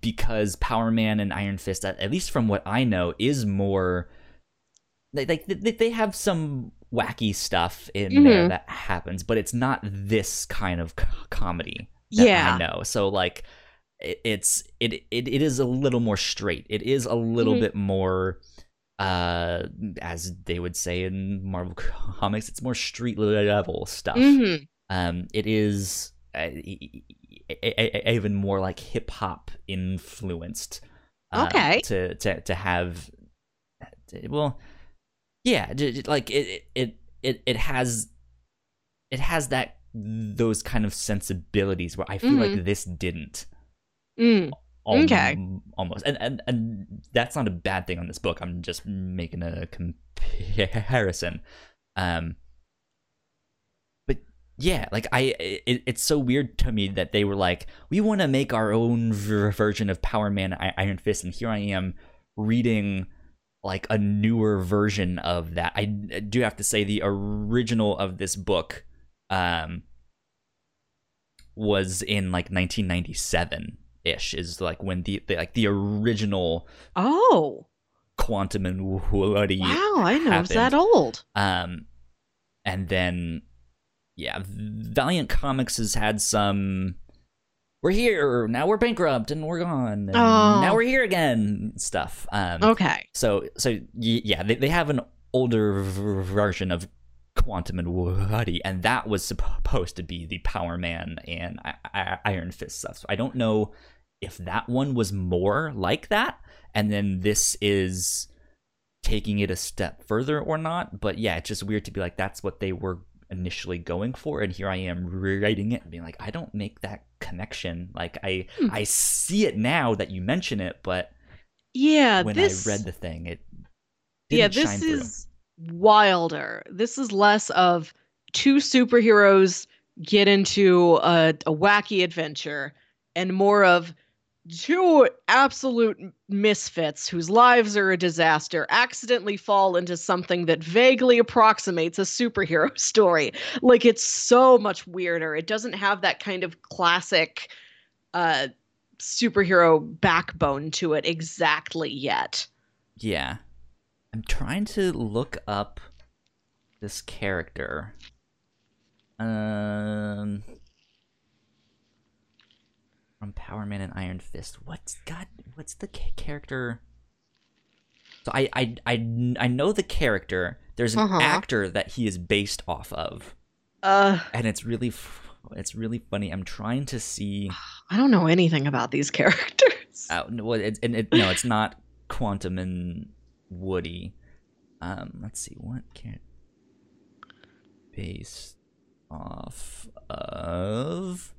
because Power Man and Iron Fist, at, at least from what I know, is more like they, they, they have some wacky stuff in there Mhm. that happens, but it's not this kind of c- comedy that yeah. I know. So like it, it's it, it it is a little more straight. It is a little Mhm. bit more uh as they would say in Marvel comics, it's more street level stuff Mm-hmm. um, it is uh, e- e- even more like hip hop influenced. uh, Okay. To to to have, well, yeah, like it it it it has it has that those kind of sensibilities where I feel like this didn't. Mm. Al- Okay. Almost, and, and and that's not a bad thing on this book. I'm just making a comparison. Um, yeah, like I, it, it's so weird to me that they were like, we want to make our own ver- version of Power Man Iron Fist, and here I am reading like a newer version of that. I do have to say the original of this book, um, was in like 1997 ish. Is like when the, the like the original oh quantum and Woody. Wow, I know it's that old. Um, and then yeah, Valiant Comics has had some. We're here now. We're bankrupt and we're gone. And Oh. Now we're here again. Stuff. Um, Okay. So so yeah, they they have an older version of Quantum and Woody, and that was supposed to be the Power Man and I- I- Iron Fist stuff. So I don't know if that one was more like that, and then this is taking it a step further or not. But yeah, it's just weird to be like that's what they were initially going for, and here I am writing it and being like, I don't make that connection. Like I Hmm. I see it now that you mention it, but Yeah, when this I read the thing, it yeah, this is wilder. This is less of two superheroes get into a, a wacky adventure and more of two absolute misfits whose lives are a disaster accidentally fall into something that vaguely approximates a superhero story. Like it's so much weirder. It doesn't have that kind of classic uh superhero backbone to it exactly yet. Yeah. I'm trying to look up this character. Um from Power Man and Iron Fist. What's God what's the ca- character? So I I I I know the character. There's an Uh-huh. actor that he is based off of. Uh And it's really f- it's really funny. I'm trying to see I don't know anything about these characters. Uh, no, well, it's and it, no, it's not Quantum and Woody. Um, let's see what can based off of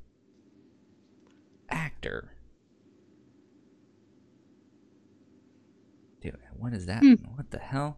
actor. Dude, what is that? Hmm. What the hell?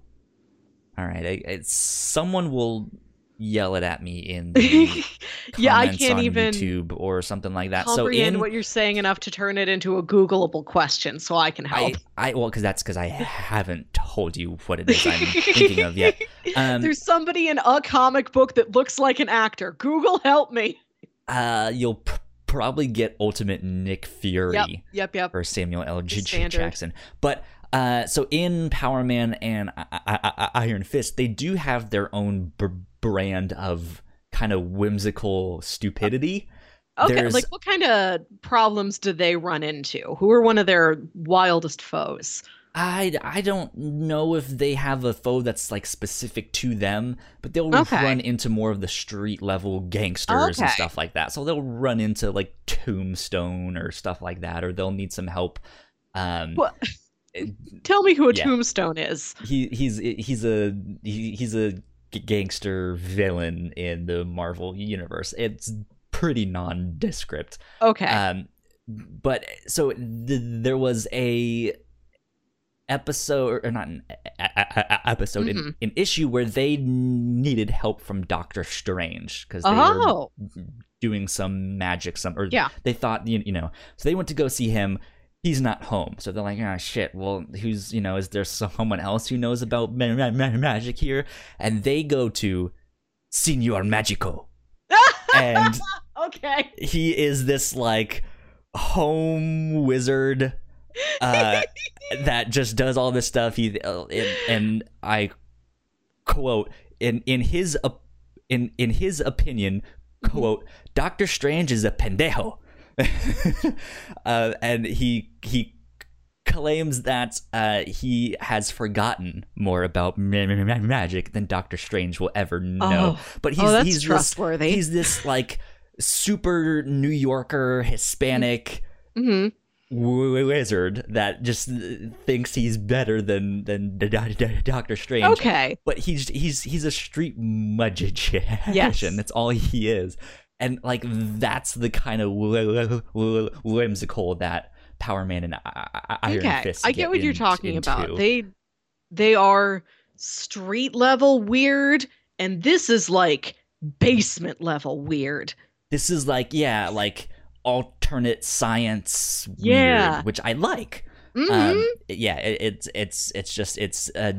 All right, I, it's someone will yell it at me in the yeah, I can't even YouTube or something like that. So in what you're saying enough to turn it into a Googleable question, so I can help. I, I well, because that's because I haven't told you what it is I'm thinking of yet. Um, There's somebody in a comic book that looks like an actor. Google, help me. uh, you'll p- probably get Ultimate Nick Fury Yep, yep, yep. or Samuel L. J- J- Standard. Jackson, but. Uh, so in Power Man and I- I- I- Iron Fist, they do have their own b- brand of kind of whimsical stupidity. Okay, There's- like what kind of problems do they run into? Who are one of their wildest foes? I, I don't know if they have a foe that's like specific to them, but they'll Okay. run into more of the street level gangsters and stuff like that. So they'll run into like Tombstone or stuff like that, or they'll need some help. Um, What? Tell me who a Yeah. tombstone is. he he's he's a he, he's a gangster villain in the Marvel universe. It's pretty nondescript. Okay. Um, but so th- there was a episode or not an episode Mhm. an, an issue where they needed help from Doctor Strange because they oh, were doing some magic some or Yeah. they thought you, you know so they went to go see him he's not home so they're like ah shit well who's you know is there someone else who knows about ma- ma- ma- magic here and they go to Senor Magico and okay. he is this like home wizard uh that just does all this stuff he uh, and, and i quote in in his op- in in his opinion quote doctor strange is a pendejo uh, and he he claims that uh, he has forgotten more about ma- ma- ma- magic than Doctor Strange will ever know. Oh. But he's oh, he's this, trustworthy. he's this like super New Yorker Hispanic hmm w- wizard that just thinks he's better than than Doctor Strange. Okay. But he's he's he's a street magician. Yes. That's all he is. And like that's the kind of wh- wh- whimsical that Power Man and I- I- Iron okay. Fist. I get what you're talking into. about. They they are street level weird, and this is like basement level weird. This is like yeah, like alternate science yeah. weird, which I like. Mm-hmm. Um, yeah, it, it's it's it's just it's a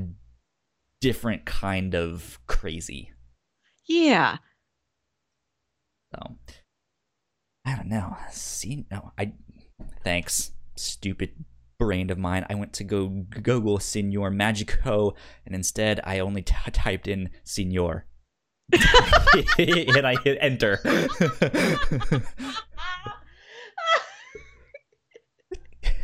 different kind of crazy. Yeah. So I don't know. See, no, I thanks, stupid brain of mine. I went to go Google Senor Magico, and instead I only t- typed in Senor. and I hit enter.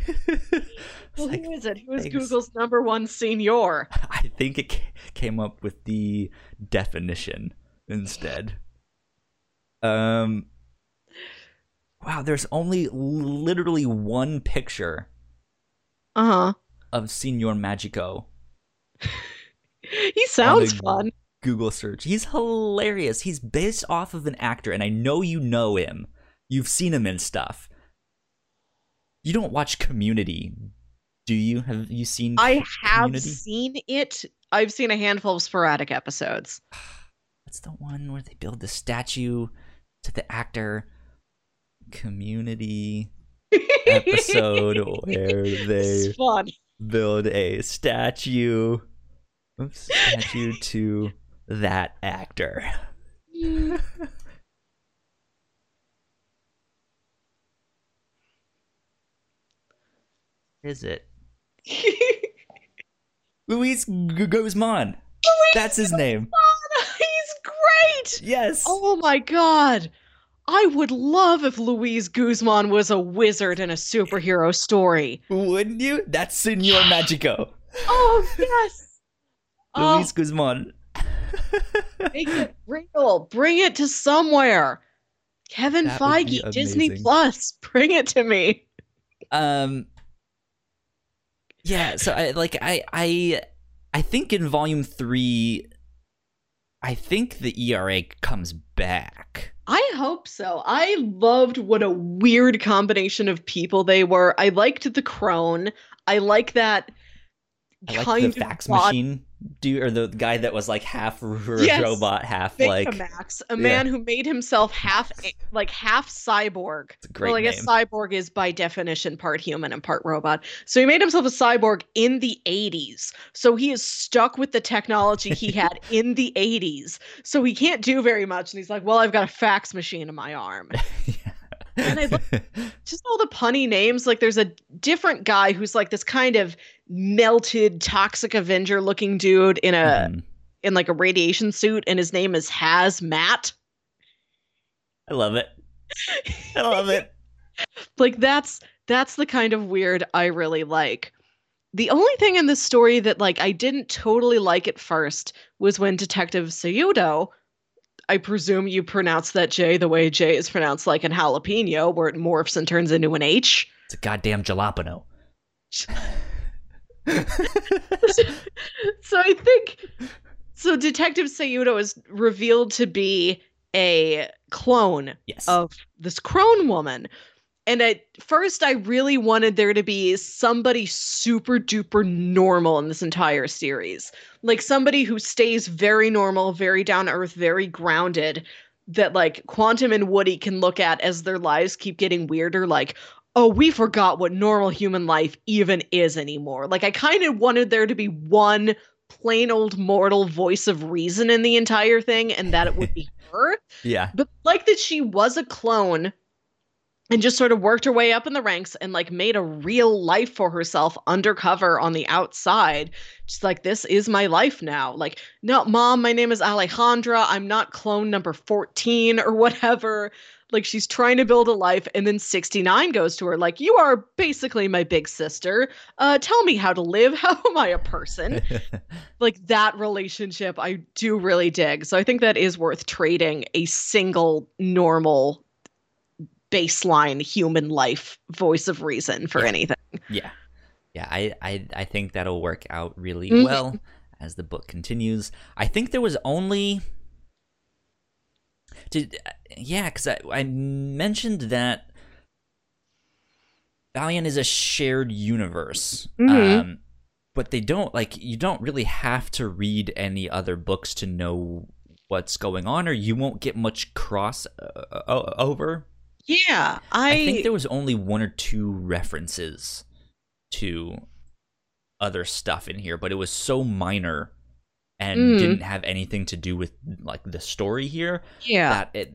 well, like, who is it? Who is thanks. Google's number one senior? I think it came up with the definition instead. Um. Wow, there's only literally one picture. Uh huh. Of Senor Magico. he sounds fun. Google search. He's hilarious. He's based off of an actor, and I know you know him. You've seen him in stuff. You don't watch Community, do you? Have you seen? I have Community? seen it. I've seen a handful of sporadic episodes. That's the one where they build the statue to the actor. Community episode where they build a statue, statue to that actor. Is it? Luis G- Guzman. Luis That's his name. He's great. Yes. Oh my god. I would love if Luis Guzman was a wizard in a superhero story. Wouldn't you? That's Senor Magico. Oh yes. Luis oh. Guzman. Make it real. Bring it to somewhere. Kevin that Feige, Disney Plus. Bring it to me. Um yeah, so I like I I I think in volume 3 I think the ERA comes back. I hope so. I loved what a weird combination of people they were. I liked the crone. I like that I like the fax machine dude or the guy that was like half yes. robot, half like a Max, a man yeah. who made himself half like half cyborg. It's a great well, I guess cyborg is by definition part human and part robot. So he made himself a cyborg in the 80s. So he is stuck with the technology he had in the 80s. So he can't do very much and he's like, "Well, I've got a fax machine in my arm." yeah. and I look, just all the punny names. Like there's a different guy who's like this kind of melted toxic Avenger looking dude in a mm. in like a radiation suit, and his name is Hazmat. I love it. I love it. like that's that's the kind of weird I really like. The only thing in this story that like I didn't totally like at first was when Detective Sayudo I presume you pronounce that J the way J is pronounced like in jalapeno, where it morphs and turns into an H. It's a goddamn jalapeno. so I think so. Detective Sayudo is revealed to be a clone yes. of this crone woman and at first, I really wanted there to be somebody super duper normal in this entire series. Like somebody who stays very normal, very down earth, very grounded, that like Quantum and Woody can look at as their lives keep getting weirder. Like, oh, we forgot what normal human life even is anymore. Like, I kind of wanted there to be one plain old mortal voice of reason in the entire thing, and that it would be her. Yeah. But like that she was a clone and just sort of worked her way up in the ranks and like made a real life for herself undercover on the outside. She's like, this is my life now. Like, no, mom, my name is Alejandra. I'm not clone number 14 or whatever. Like, she's trying to build a life. And then 69 goes to her, like, you are basically my big sister. Uh, tell me how to live. How am I a person? like, that relationship I do really dig. So I think that is worth trading a single normal baseline human life voice of reason for yeah. anything. Yeah. Yeah, I, I I think that'll work out really mm-hmm. well as the book continues. I think there was only did yeah, because I, I mentioned that Valiant is a shared universe. Mm-hmm. Um, but they don't like you don't really have to read any other books to know what's going on, or you won't get much cross uh, over. Yeah, I... I think there was only one or two references to other stuff in here, but it was so minor and mm. didn't have anything to do with like the story here. Yeah, that it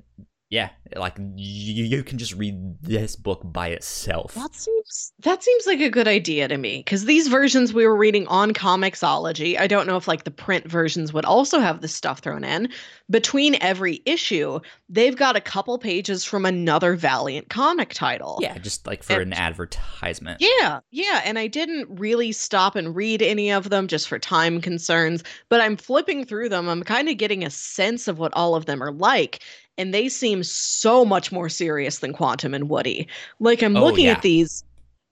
yeah, like you, you can just read this book by itself. That seems that seems like a good idea to me because these versions we were reading on Comixology. I don't know if like the print versions would also have this stuff thrown in. Between every issue, they've got a couple pages from another Valiant comic title. Yeah, just like for and, an advertisement. Yeah, yeah, and I didn't really stop and read any of them just for time concerns, but I'm flipping through them. I'm kind of getting a sense of what all of them are like and they seem so much more serious than Quantum and Woody. Like I'm oh, looking yeah. at these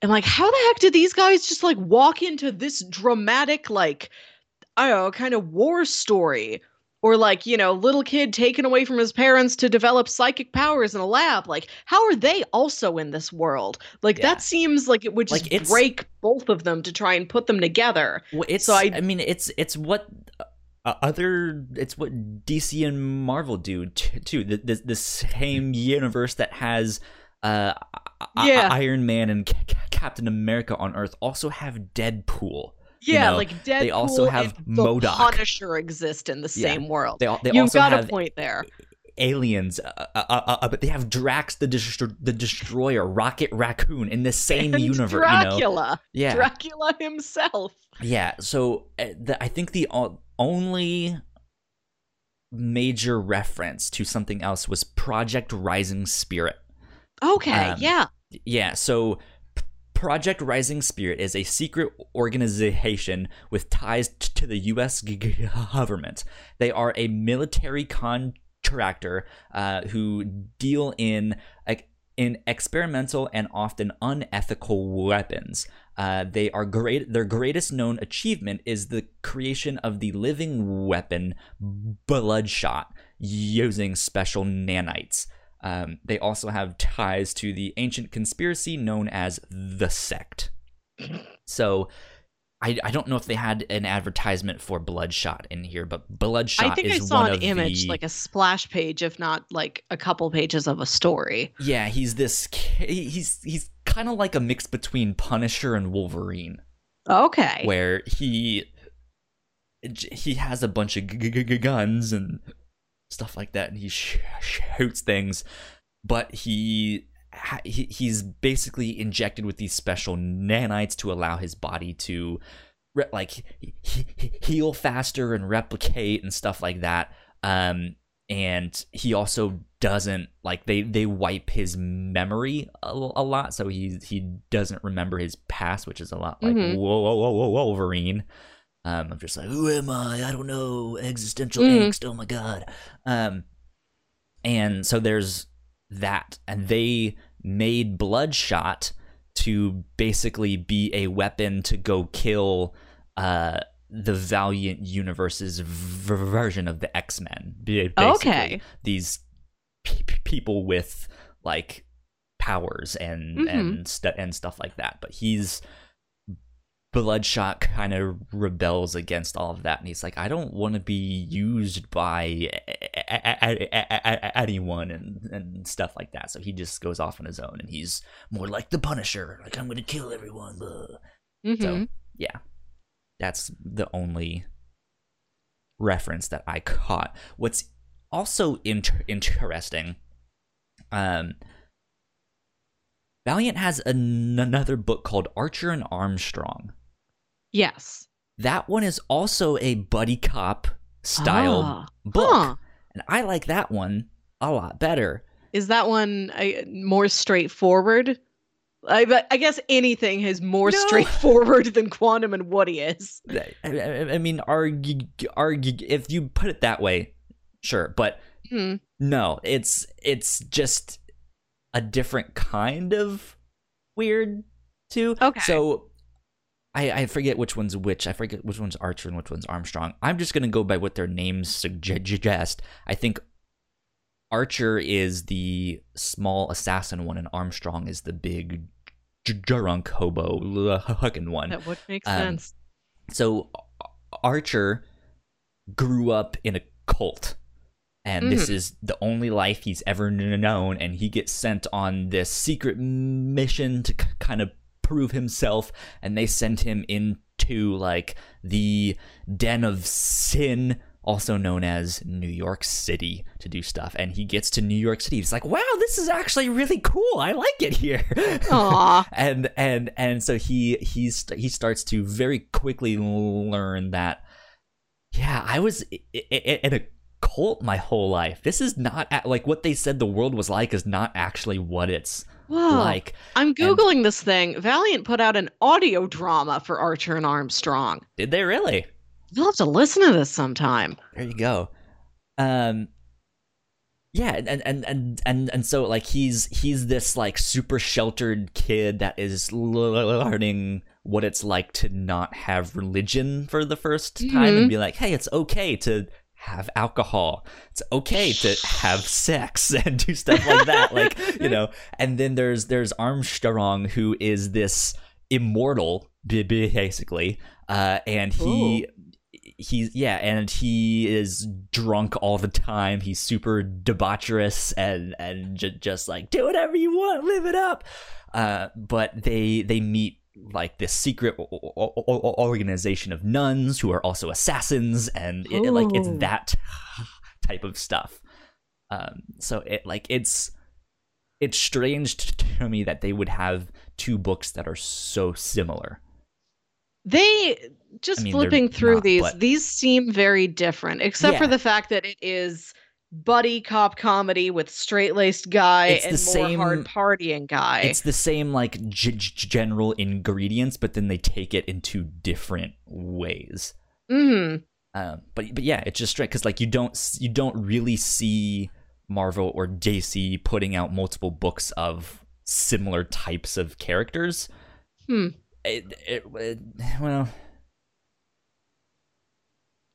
and like how the heck did these guys just like walk into this dramatic like I don't know, kind of war story or like, you know, little kid taken away from his parents to develop psychic powers in a lab. Like how are they also in this world? Like yeah. that seems like it would just like break both of them to try and put them together. Well, it's so I, I mean, it's it's what uh, other it's what DC and Marvel do too. The, the, the same universe that has uh, yeah. Iron Man and Captain America on Earth also have Deadpool. Yeah, you know, like Deadpool. They also have MODOK. Punisher exist in the same yeah. world. They, they You've got a point there. Aliens, uh, uh, uh, uh, but they have Drax the Destro- the Destroyer, Rocket Raccoon in the same and universe. Dracula, you know? yeah, Dracula himself. Yeah, so uh, the, I think the only major reference to something else was Project Rising Spirit. Okay, um, yeah. Yeah, so Project Rising Spirit is a secret organization with ties to the US government. They are a military contractor uh, who deal in in experimental and often unethical weapons. Uh, they are great. Their greatest known achievement is the creation of the living weapon Bloodshot using special nanites. Um, they also have ties to the ancient conspiracy known as the Sect. So I, I don't know if they had an advertisement for Bloodshot in here, but Bloodshot. I think I saw an image, the... like a splash page, if not like a couple pages of a story. Yeah, he's this. He's he's kind of like a mix between Punisher and Wolverine. Okay. Where he he has a bunch of g- g- guns and stuff like that, and he sh- shoots things, but he, he's basically injected with these special nanites to allow his body to re- like he, heal faster and replicate and stuff like that. Um and he also doesn't like they they wipe his memory a, a lot so he he doesn't remember his past which is a lot like mm-hmm. whoa, whoa, whoa, whoa, wolverine. Um i'm just like who am i? I don't know. Existential mm-hmm. angst. Oh my god. Um and so there's that and they made Bloodshot to basically be a weapon to go kill uh, the Valiant Universe's v- version of the X Men. Okay, these p- people with like powers and mm-hmm. and st- and stuff like that. But he's Bloodshot kind of rebels against all of that, and he's like, I don't want to be used by anyone and, and stuff like that. So he just goes off on his own, and he's more like the Punisher, like I'm going to kill everyone. Mm-hmm. So yeah, that's the only reference that I caught. What's also inter- interesting, um, Valiant has an- another book called Archer and Armstrong Yes. That one is also a buddy cop style ah, book. Huh. And I like that one a lot better. Is that one uh, more straightforward? I, I guess anything is more no. straightforward than Quantum and Woody is. I, I mean, argue, argue, if you put it that way, sure. But mm. no, it's it's just a different kind of weird too. Okay. So I, I forget which one's which. I forget which one's Archer and which one's Armstrong. I'm just gonna go by what their names suggest. I think Archer is the small assassin one, and Armstrong is the big drunk hobo looking one. That would make um, sense. So Archer grew up in a cult and mm-hmm. this is the only life he's ever known and he gets sent on this secret mission to kind of prove himself and they send him into like the den of sin also known as New York City to do stuff. And he gets to New York City. He's like wow this is actually really cool. I like it here. Aww. and and and so he he's he starts to very quickly learn that yeah I was in a cult my whole life. This is not like what they said the world was like is not actually what it's Whoa. like I'm googling and, this thing Valiant put out an audio drama for Archer and Armstrong did they really You'll have to listen to this sometime. There you go. Um yeah, and and and and and so like he's he's this like super sheltered kid that is learning what it's like to not have religion for the first time mm-hmm. and be like, "Hey, it's okay to have alcohol. It's okay to have sex and do stuff like that." like, you know. And then there's there's Armstrong who is this immortal basically uh, and he Ooh he's yeah, and he is drunk all the time. He's super debaucherous and and j- just like do whatever you want, live it up. Uh, but they they meet like this secret o- o- organization of nuns who are also assassins, and it, like it's that type of stuff. Um, so it like it's it's strange to me that they would have two books that are so similar. They just I mean, flipping through not, these, but... these seem very different, except yeah. for the fact that it is buddy cop comedy with straight laced guy it's and more same, hard partying guy. It's the same like g- general ingredients, but then they take it into different ways. Hmm. Uh, but but yeah, it's just straight because like you don't you don't really see Marvel or DC putting out multiple books of similar types of characters. Hmm. It, it, it, well,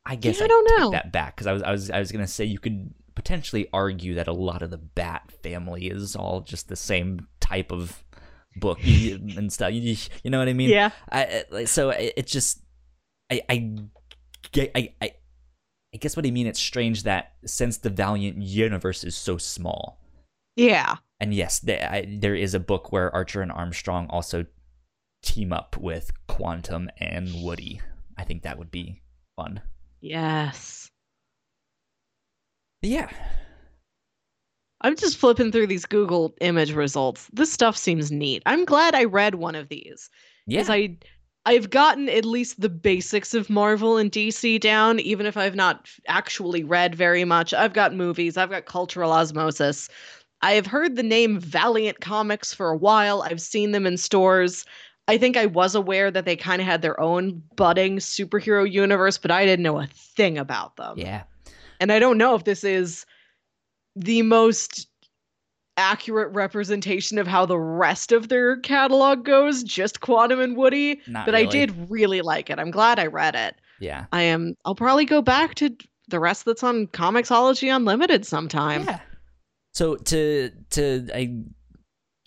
I guess yeah, I, I don't know that back because I was I was I was gonna say you could potentially argue that a lot of the Bat family is all just the same type of book and stuff. You, you know what I mean? Yeah. I, so it just I I I I I guess what I mean. It's strange that since the Valiant universe is so small. Yeah. And yes, there, I, there is a book where Archer and Armstrong also team up with Quantum and Woody. I think that would be fun. Yes. Yeah. I'm just flipping through these Google image results. This stuff seems neat. I'm glad I read one of these. Yeah. I I've gotten at least the basics of Marvel and DC down, even if I've not actually read very much. I've got movies, I've got cultural osmosis. I have heard the name Valiant Comics for a while. I've seen them in stores. I think I was aware that they kind of had their own budding superhero universe, but I didn't know a thing about them. Yeah. And I don't know if this is the most accurate representation of how the rest of their catalog goes, just Quantum and Woody. Not but really. I did really like it. I'm glad I read it. Yeah. I am I'll probably go back to the rest that's on Comixology Unlimited sometime. Yeah. So to to I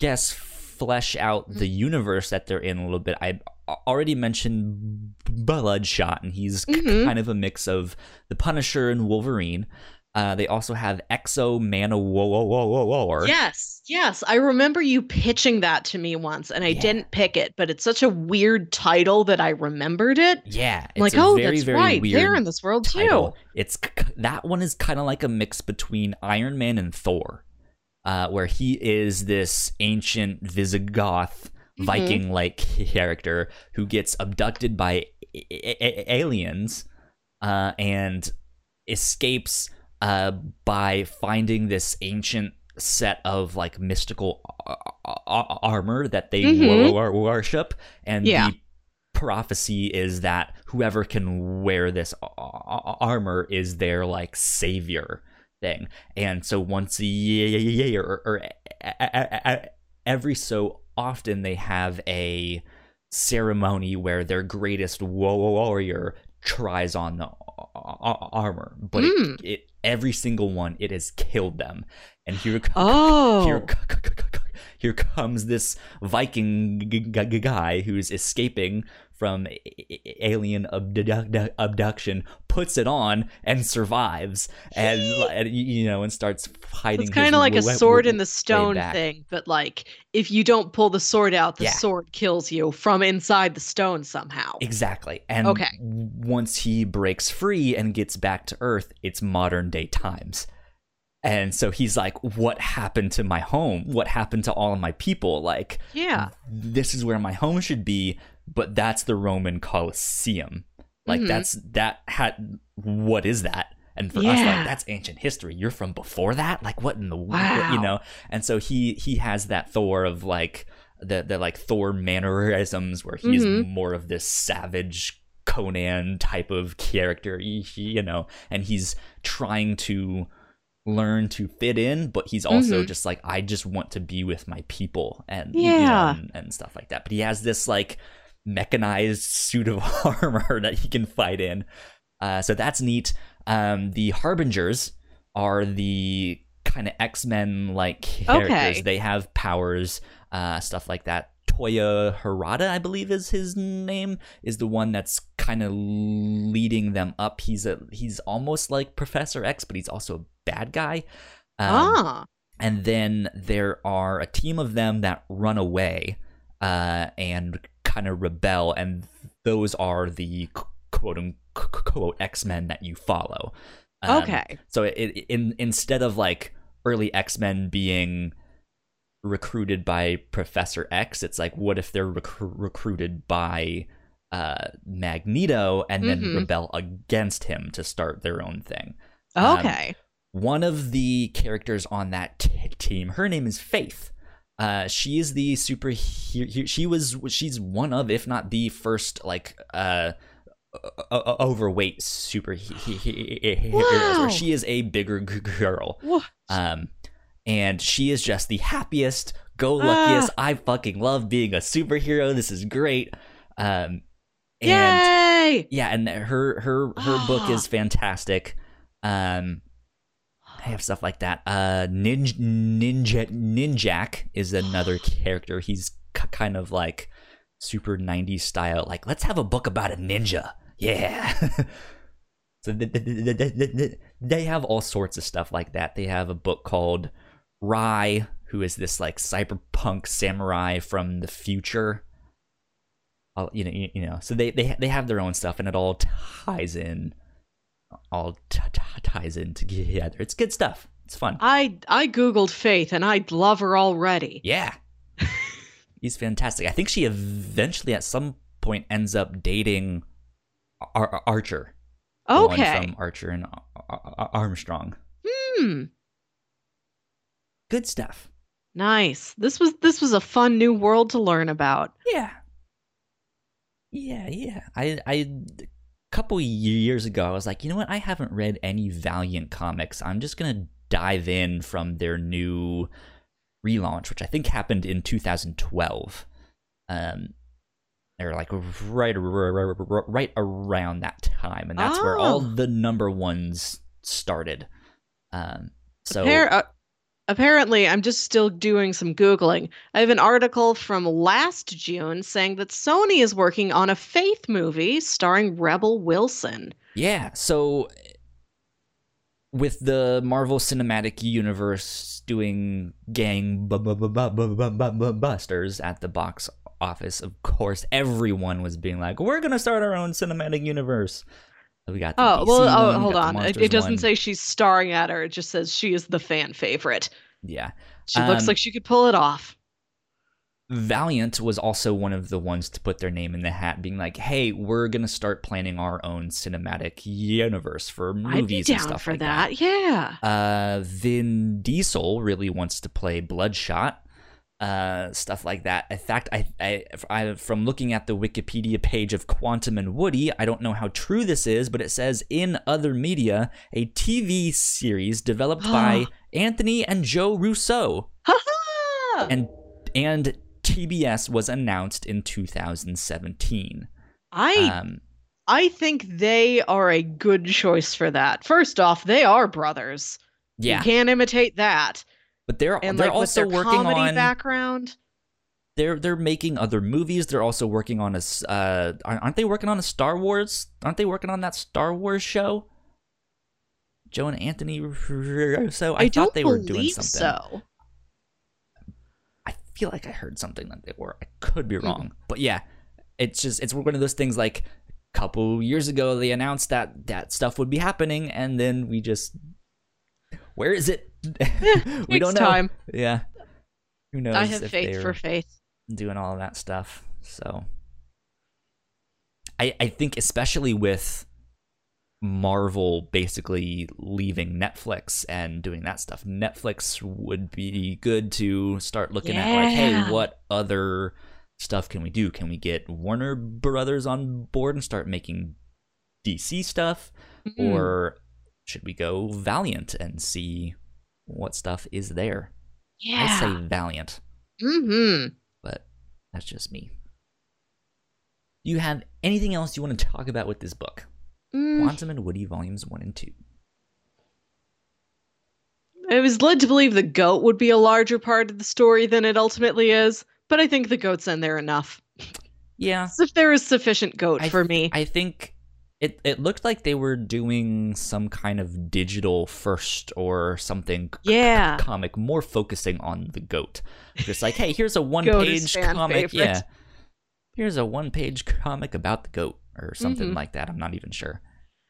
guess flesh out the mm. universe that they're in a little bit, I already mentioned Bloodshot, and he's mm-hmm. kind of a mix of the Punisher and Wolverine. Uh, they also have X-O Manowar. Yes, yes. I remember you pitching that to me once, and I yeah. didn't pick it, but it's such a weird title that I remembered it. Yeah, I'm like, oh, very, that's right. They're in this world title. too. It's that one is kind of like a mix between Iron Man and Thor uh, where he is this ancient Visigoth mm-hmm. Viking like character who gets abducted by a- a- aliens uh, and escapes uh, by finding this ancient set of like mystical armor that they mm-hmm. worship and yeah. the prophecy is that whoever can wear this armor is their like savior thing. And so once a year or, or every so often they have a ceremony where their greatest warrior tries on the armor, but mm. it, it, every single one it has killed them. And here, oh. here, here comes this Viking guy who's escaping from alien abdu- abduction, puts it on and survives, and, and you know, and starts fighting. It's kind of like a sword in the stone thing, but like if you don't pull the sword out, the yeah. sword kills you from inside the stone somehow. Exactly. And okay. once he breaks free and gets back to Earth, it's modern day times. And so he's like, What happened to my home? What happened to all of my people? Like, yeah, this is where my home should be, but that's the Roman Colosseum. Like, mm-hmm. that's that had what is that? And for yeah. us, like that's ancient history. You're from before that. Like, what in the wow. you know? And so he he has that Thor of like the the like Thor mannerisms where he's mm-hmm. more of this savage Conan type of character, you know, and he's trying to learn to fit in, but he's also mm-hmm. just like, I just want to be with my people and yeah, you know, and, and, stuff like that. But he has this like mechanized suit of armor that he can fight in. Uh, so that's neat. Um, the Harbingers are the kind of X Men like characters. Okay. They have powers, uh, stuff like that. Toyo Harada, I believe is his name, is the one that's kind of leading them up. He's a he's almost like Professor X, but he's also a bad guy. Um, ah. And then there are a team of them that run away uh, and kind of rebel, and those are the quote unquote X Men that you follow. Um, okay. So it, in instead of like early X Men being recruited by Professor X. It's like, what if they're rec- recruited by uh, Magneto and then mm-hmm. rebel against him to start their own thing? Okay. Um, one of the characters on that t- team, her name is Faith. Uh, she is the super. She was. She's one of, if not the first, like uh, overweight superhero. Wow. She is a bigger girl. What? Um, and she is just the happiest, go luckiest. Ah. I fucking love being a superhero. This is great. Um, and Yay! Yeah, and her her her book ah. is fantastic. Um, I have stuff like that. Uh, Ninja Ninja Ninjak is another character. He's kind of like super 90s style. Like, let's have a book about a ninja. Yeah. so they have all sorts of stuff like that. They have a book called Rai, who is this like cyberpunk samurai from the future. I'll, you know, you, you, know, so they, they they have their own stuff, and it all ties in, all t- t- ties in together. It's good stuff. It's fun. I I googled Faith, and I love her already. Yeah, he's fantastic. I think she eventually, at some point, ends up dating Ar- Archer. Okay, from Archer and Ar- Armstrong. Hmm good stuff. Nice. This was this was a fun new world to learn about. Yeah. Yeah, yeah. I I couple years ago I was like, you know what? I haven't read any Valiant comics. I'm just going to dive in from their new relaunch, which I think happened in 2012. Um they're like right, right, right around that time, and that's oh. where all oh. the number ones started. Um, so Appar- uh, Apparently, I'm just still doing some Googling. I have an article from last June saying that Sony is working on a Faith movie starring Rebel Wilson. Yeah, so with the Marvel Cinematic Universe doing gang busters at the box office, of course, everyone was being like, we're going to start our own cinematic universe. We got oh DC well. Oh, one, hold on. It, it, doesn't one. say she's starring at her. It just says she is the fan favorite. Yeah, she um, looks like she could pull it off. Valiant was also one of the ones to put their name in the hat, being like, "Hey, we're gonna start planning our own cinematic universe for movies and stuff for like that. that." Yeah. Uh, Vin Diesel really wants to play Bloodshot uh, stuff like that. In fact, I, I, I, from looking at the Wikipedia page of Quantum and Woody, I don't know how true this is, but it says in other media, a TV series developed by Anthony and Joe Russo, and and TBS was announced in 2017. I. Um, I think they are a good choice for that. First off, they are brothers. Yeah. You can't imitate that but they're and they're like, also working comedy on background. they're they're making other movies. They're also working on a uh, aren't they working on a Star Wars? Aren't they working on that Star Wars show? Joe and Anthony So I, I thought they were doing something. So. I feel like I heard something that they were. I could be Hmm. wrong, but yeah, it's just it's one of those things. Like a couple years ago, they announced that that stuff would be happening, and then we just where is it? we don't know. time. Yeah, who knows? I have if faith for faith. doing all of that stuff. So I I think especially with Marvel basically leaving Netflix and doing that stuff, Netflix would be good to start looking at like, hey, what other stuff can we do? Can we get Warner Brothers on board and start making DC stuff? Mm. Or should we go Valiant and see what stuff is there? yeah. I say Valiant mm-hmm. but that's just me. Do you have anything else you want to talk about with this book? Mm, Quantum and Woody Volumes 1 and 2. I was led to believe the goat would be a larger part of the story than it ultimately is, but I think the goat's in there enough. Yeah, As if there is sufficient goat for me. I think it, it looked like they were doing some kind of digital first or something Yeah. comic, more focusing on the goat. Just like, hey, here's a one page comic. favorite. Yeah. Here's a one page comic about the goat or something Mhm. like that. I'm not even sure.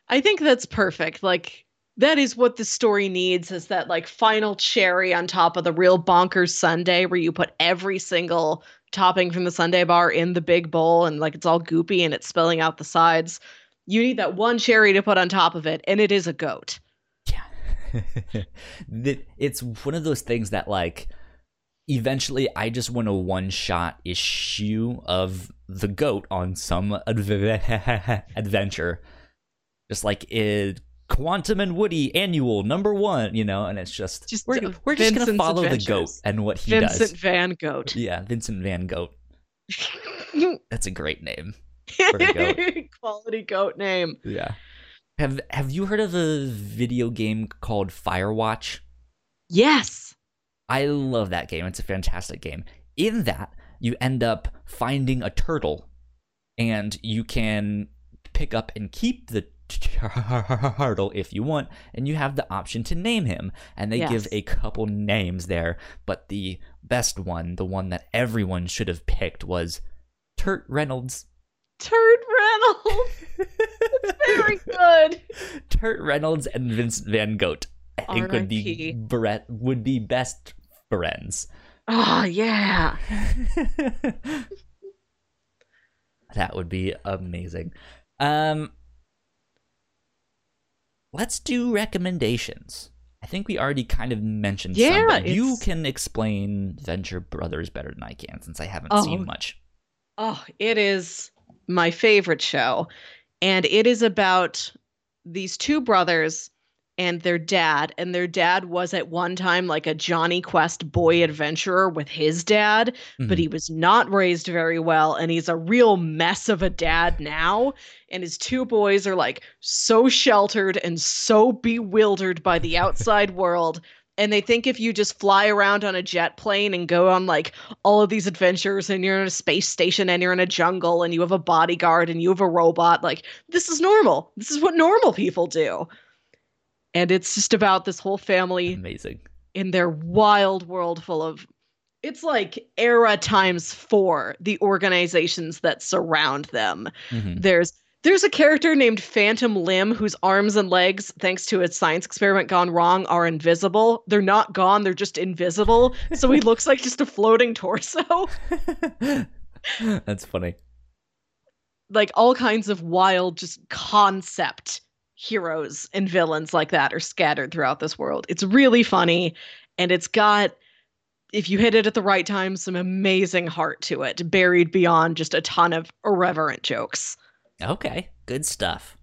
I think that's perfect. Like that is what the story needs is that like final cherry on top of the real bonkers sundae where you put every single topping from the sundae bar in the big bowl and like it's all goopy and it's spilling out the sides. You need that one cherry to put on top of it and it is a goat. Yeah. It's one of those things that like eventually I just want a one shot issue of the goat on some adv- adventure. Just like it Quantum and Woody annual number one, you know, and it's just, Just, we're, we're just gonna Vincent's follow the goat and what he Vincent does. Vincent Van Goat. Yeah, Vincent Van Goat. That's a great name. Goat. Quality goat name. Yeah. Have Have you heard of a video game called Firewatch? Yes. I love that game. It's a fantastic game. In that, you end up finding a turtle, and you can pick up and keep the turtle if you want, and you have the option to name him. And they give a couple names there, but the best one, the one that everyone should have picked, was Turt Reynolds. Turd Reynolds. Very good. Turt Reynolds and Vincent Van Goat. I think would be. Brett would be best friends. Oh, yeah. that would be amazing. Um Let's do recommendations. I think we already kind of mentioned some, Yeah, you can explain Venture Brothers better than I can since I haven't Oh. seen much. Oh, it is my favorite show. And it is about these two brothers and their dad. And their dad was at one time like a Jonny Quest boy adventurer with his dad, but Mhm. he was not raised very well. And he's a real mess of a dad now. And his two boys are like so sheltered and so bewildered by the outside world. And they think if you just fly around on a jet plane and go on like all of these adventures and you're in a space station and you're in a jungle and you have a bodyguard and you have a robot like this is normal this is what normal people do and it's just about this whole family Amazing. in their wild world full of it's like era times 4 the organizations that surround them Mhm. there's there's a character named Phantom Limb whose arms and legs, thanks to a science experiment gone wrong, are invisible. They're not gone, they're just invisible. So he looks like just a floating torso. That's funny. Like all kinds of wild, just concept heroes and villains like that are scattered throughout this world. It's really funny, and it's got, if you hit it at the right time, some amazing heart to it, buried beyond just a ton of irreverent jokes. Okay, good stuff.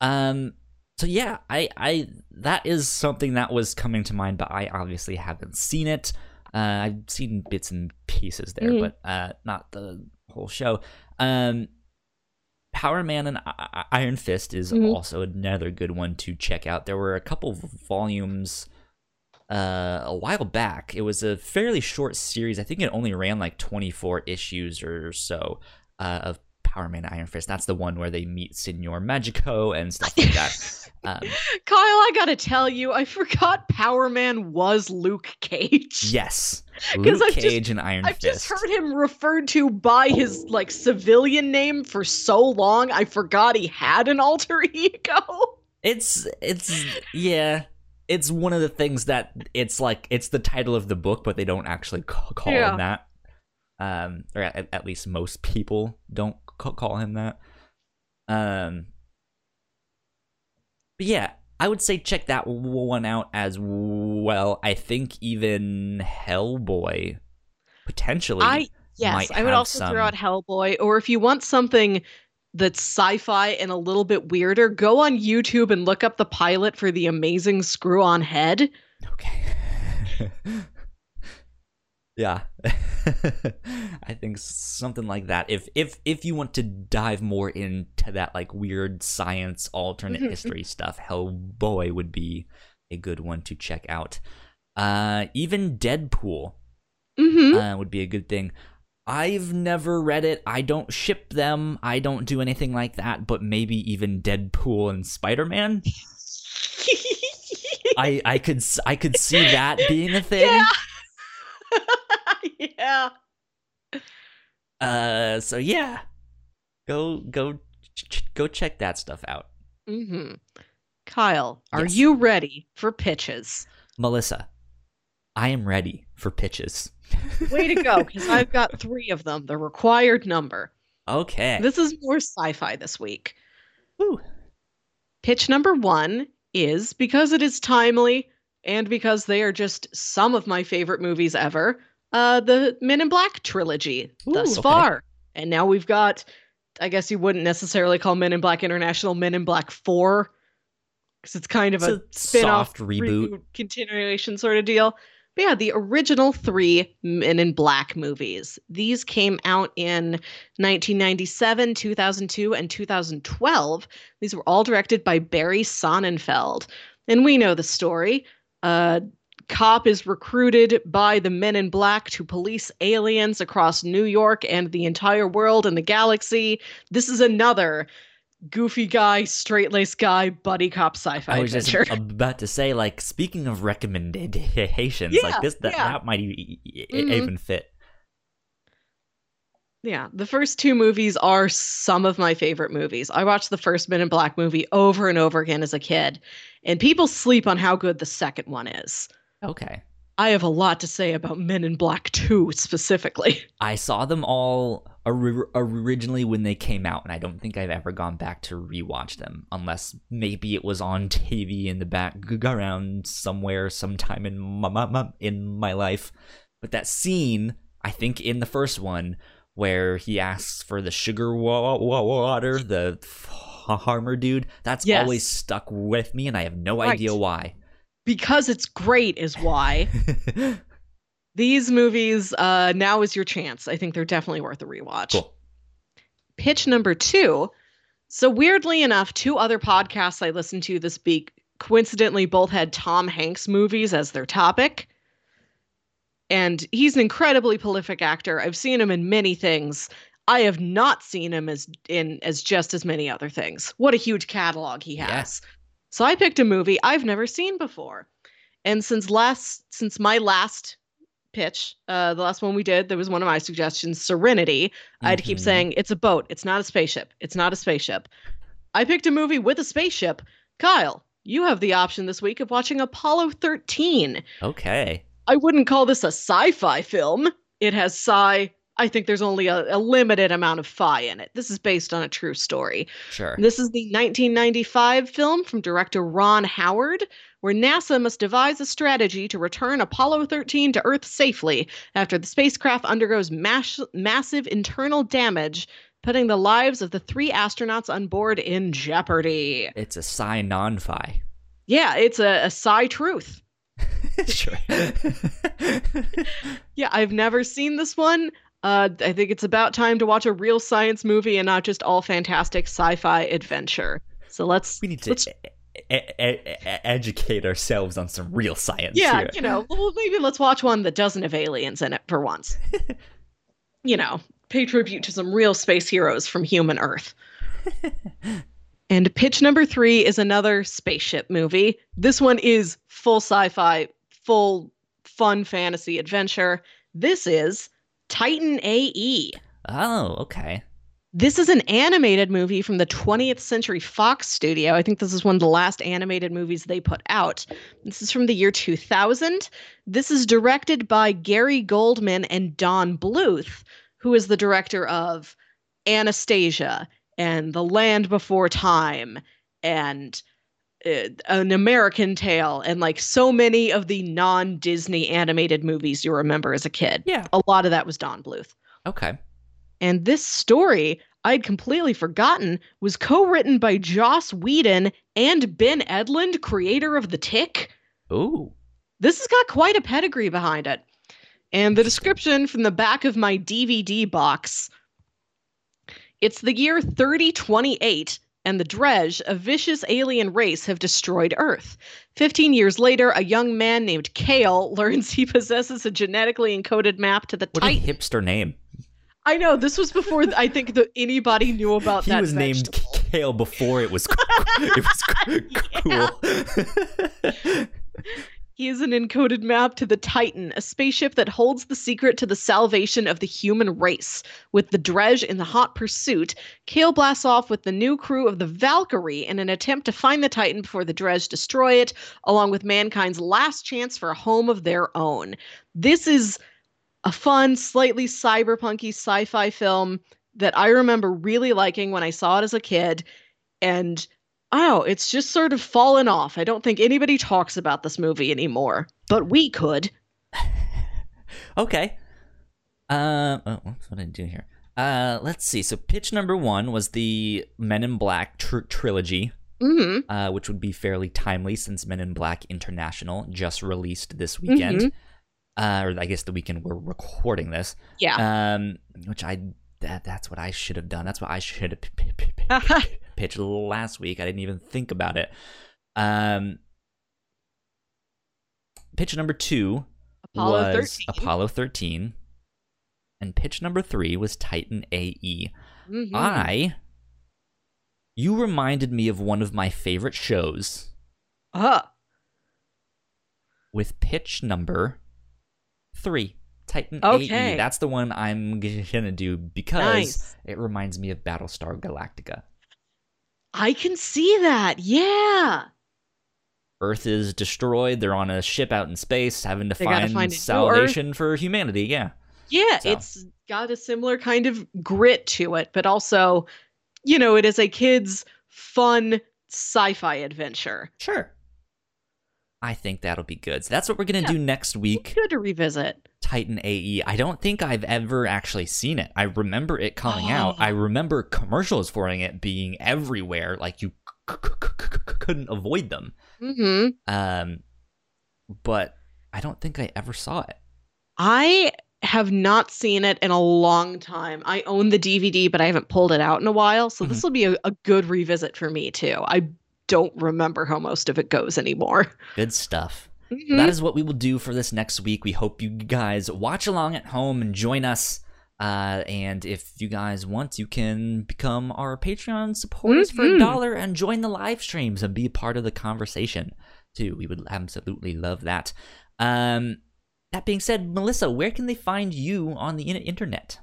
Um so yeah, I I that is something that was coming to mind, but I obviously haven't seen it. Uh I've seen bits and pieces there, Mhm. but uh not the whole show. Um Power Man and I- Iron Fist is Mhm. also another good one to check out. There were a couple volumes uh, a while back. It was a fairly short series. I think it only ran like 24 issues or so uh, of Power Man Iron Fist. That's the one where they meet Senor Magico and stuff like that. Um, Kyle, I gotta tell you, I forgot Power Man was Luke Cage. Yes, Luke I've Cage just, and Iron I've Fist. I've just heard him referred to by his like civilian name for so long. I forgot he had an alter ego. It's it's yeah. It's one of the things that it's like it's the title of the book, but they don't actually call, call yeah. him that. Um, or at, at least most people don't call him that. Um, but yeah, I would say check that one out as well. I think even Hellboy potentially. I yes, I would also some... throw out Hellboy, or if you want something that's sci-fi and a little bit weirder, go on YouTube and look up the pilot for the Amazing Screw-On Head. Okay. yeah i think something like that if if if you want to dive more into that like weird science alternate mm-hmm. history stuff hellboy would be a good one to check out uh even deadpool mm-hmm. uh, would be a good thing i've never read it i don't ship them i don't do anything like that but maybe even deadpool and spider-man I I could I could see that being a thing. Yeah. yeah. Uh. So yeah, go go ch- go check that stuff out. Mm-hmm. Kyle, are Yes. you ready for pitches? Melissa, I am ready for pitches. Way to go, because I've got three of them, the required number. Okay. This is more sci-fi this week. Woo. Pitch number one is because it is timely and because they are just some of my favorite movies ever uh, the Men in Black trilogy Ooh, thus okay. far. And now we've got, I guess you wouldn't necessarily call Men in Black International Men in Black 4, because it's kind of It's a, a spin off soft reboot. continuation sort of deal. But yeah, the original three Men in Black movies. These came out in 1997, 2002, and 2012. These were all directed by Barry Sonnenfeld. And we know the story. Uh, cop is recruited by the men in black to police aliens across New York and the entire world and the galaxy. This is another goofy guy, straight laced guy, buddy cop sci fi I was adventure. just about to say, like, speaking of recommendations, Yeah, like this, that, yeah. that might e- e- Mhm. even fit. Yeah, the first two movies are some of my favorite movies. I watched the first Men in Black movie over and over again as a kid, and people sleep on how good the second one is. Okay. I have a lot to say about Men in Black 2 specifically. I saw them all or- originally when they came out, and I don't think I've ever gone back to rewatch them, unless maybe it was on TV in the background somewhere, sometime in my, in my life. But that scene, I think, in the first one, where he asks for the sugar wa- wa- water, the farmer dude, that's Yes. always stuck with me, and I have no Right. idea why. Because it's great, is why. These movies, uh, now is your chance. I think they're definitely worth a rewatch. cool. Pitch number two. So, weirdly enough, two other podcasts I listened to this week coincidentally both had Tom Hanks movies as their topic. And he's an incredibly prolific actor. I've seen him in many things. I have not seen him as in as just as many other things. What a huge catalog he has. So I picked a movie I've never seen before. And since last since my last pitch, uh the last one we did, there was one of my suggestions, Serenity. I'd keep Mhm. saying it's a boat, it's not a spaceship. It's not a spaceship. I picked a movie with a spaceship. Kyle, you have the option this week of watching Apollo 13. Okay. I wouldn't call this a sci-fi film. It has sci. I think there's only a, a limited amount of phi in it. This is based on a true story. Sure. This is the 1995 film from director Ron Howard, where NASA must devise a strategy to return Apollo 13 to Earth safely after the spacecraft undergoes mass- massive internal damage, putting the lives of the three astronauts on board in jeopardy. It's a sci non fi. Yeah, it's a, a sci truth. sure. Yeah, I've never seen this one. Uh, I think it's about time to watch a real science movie and not just all fantastic sci-fi adventure. So let's we need to let's e- e- educate ourselves on some real science. Yeah, here. you know, well, maybe let's watch one that doesn't have aliens in it for once. you know, pay tribute to some real space heroes from human Earth. and pitch number three is another spaceship movie. This one is full sci fi, full fun fantasy adventure. This is Titan AE. Oh, okay. This is an animated movie from the 20th Century Fox studio. I think this is one of the last animated movies they put out. This is from the year 2000. This is directed by Gary Goldman and Don Bluth, who is the director of Anastasia and The Land Before Time and Uh, an American Tail and like so many of the non Disney animated movies you remember as a kid. Yeah. A lot of that was Don Bluth. Okay. And this story, I'd completely forgotten, was co written by Joss Whedon and Ben Edlund, creator of The Tick. Ooh. This has got quite a pedigree behind it. And the description from the back of my DVD box it's the year 3028, and the Dredge, a vicious alien race, have destroyed Earth. Fifteen years later, a young man named Kale learns he possesses a genetically encoded map to the What Titan. a hipster name. I know this was before I think that anybody knew about He that. He was named. Kale before it was it was cool. He is an encoded map to the Titan, a spaceship that holds the secret to the salvation of the human race. With the Dredge in the hot pursuit, Kale blasts off with the new crew of the Valkyrie in an attempt to find the Titan before the Dredge destroy it, along with mankind's last chance for a home of their own. This is a fun, slightly cyberpunky sci-fi film that I remember really liking when I saw it as a kid, and oh, it's just sort of fallen off. I don't think anybody talks about this movie anymore, but we could. okay. Uh, oh, what's what did I do here? Uh, let's see. So pitch number one was the Men in Black tr- trilogy, hmm uh, which would be fairly timely since Men in Black International just released this weekend. Mhm. Uh, or I guess the weekend we're recording this. Yeah. Um, which I that that's what I should have done. That's what I should have p- p- p- p- pitched last week. I didn't even think about it. Um, pitch number two Apollo was 13. Apollo 13, and pitch number three was Titan AE. Mhm. I, you reminded me of one of my favorite shows Uh, with pitch number three. Titan Okay. AE. That's the one I'm gonna do because Nice. it reminds me of Battlestar Galactica. I can see that. Yeah. Earth is destroyed. They're on a ship out in space, having to They find, find salvation for humanity. Yeah. Yeah, So. it's got a similar kind of grit to it, but also, you know, it is a kid's fun sci-fi adventure. Sure. I think that'll be good. So that's what we're gonna Yeah. do next week. Good to revisit. Titan AE. I don't think I've ever actually seen it. I remember it coming out. Oh. I remember commercials for it being everywhere. Like you c- c- c- c- couldn't avoid them. hmm Um, but I don't think I ever saw it. I have not seen it in a long time. I own the DVD, but I haven't pulled it out in a while. So Mm-hmm. this will be a, a good revisit for me too. I don't remember how most of it goes anymore. Good stuff. Mhm. That is what we will do for this next week. We hope you guys watch along at home and join us. Uh, and if you guys want, you can become our Patreon supporters for a Mhm. dollar and join the live streams and be a part of the conversation too. We would absolutely love that. Um, that being said, Melissa, where can they find you on the internet?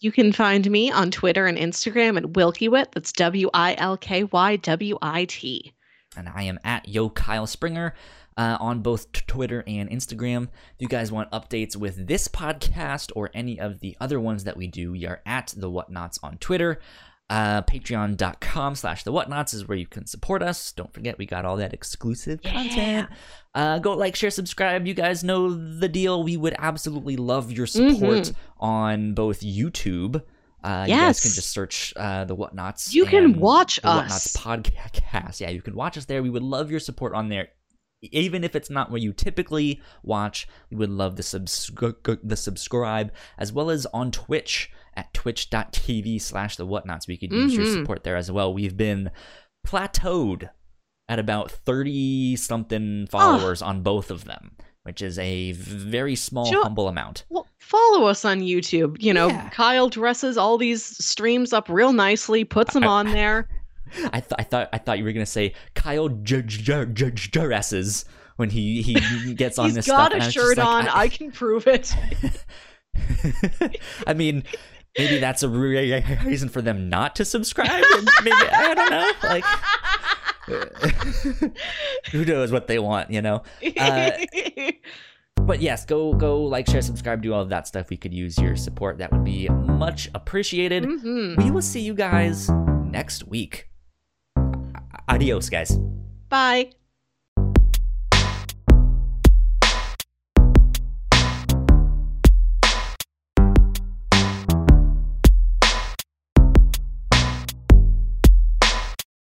You can find me on Twitter and Instagram at Wilkywit. That's W I L K Y W I T. and I am at Yo Kyle Springer uh, on both Twitter and Instagram. If you guys want updates with this podcast or any of the other ones that we do, we are at the Whatnauts on Twitter. Uh, Patreon.com slash the Whatnauts is where you can support us. Don't forget, we got all that exclusive Yeah. content. Uh, go like, share, subscribe. You guys know the deal. We would absolutely love your support Mhm. on both YouTube. Uh, You guys can just search uh, the Whatnauts. You can watch the us. Whatnauts podcast. Yeah, you can watch us there. We would love your support on there. Even if it's not where you typically watch, we would love the, subscri- the subscribe, as well as on Twitch at twitch.tv slash the whatnauts. We could use your Mhm. support there as well. We've been plateaued at about 30 something followers oh. on both of them, which is a very small, humble amount. Well, follow us on YouTube. You know, yeah. Kyle dresses all these streams up real nicely, puts them I, on there. I, th- I thought I thought you were gonna say Kyle dresses when he he gets on this stuff. He's got a shirt like, on. I... I can prove it. I mean, maybe that's a reason for them not to subscribe. maybe I don't know. Like, who knows what they want, you know? Uh, but yes, go go like, share, subscribe, do all of that stuff. We could use your support. That would be much appreciated. Mm-hmm. We will see you guys next week. Adios, guys. Bye.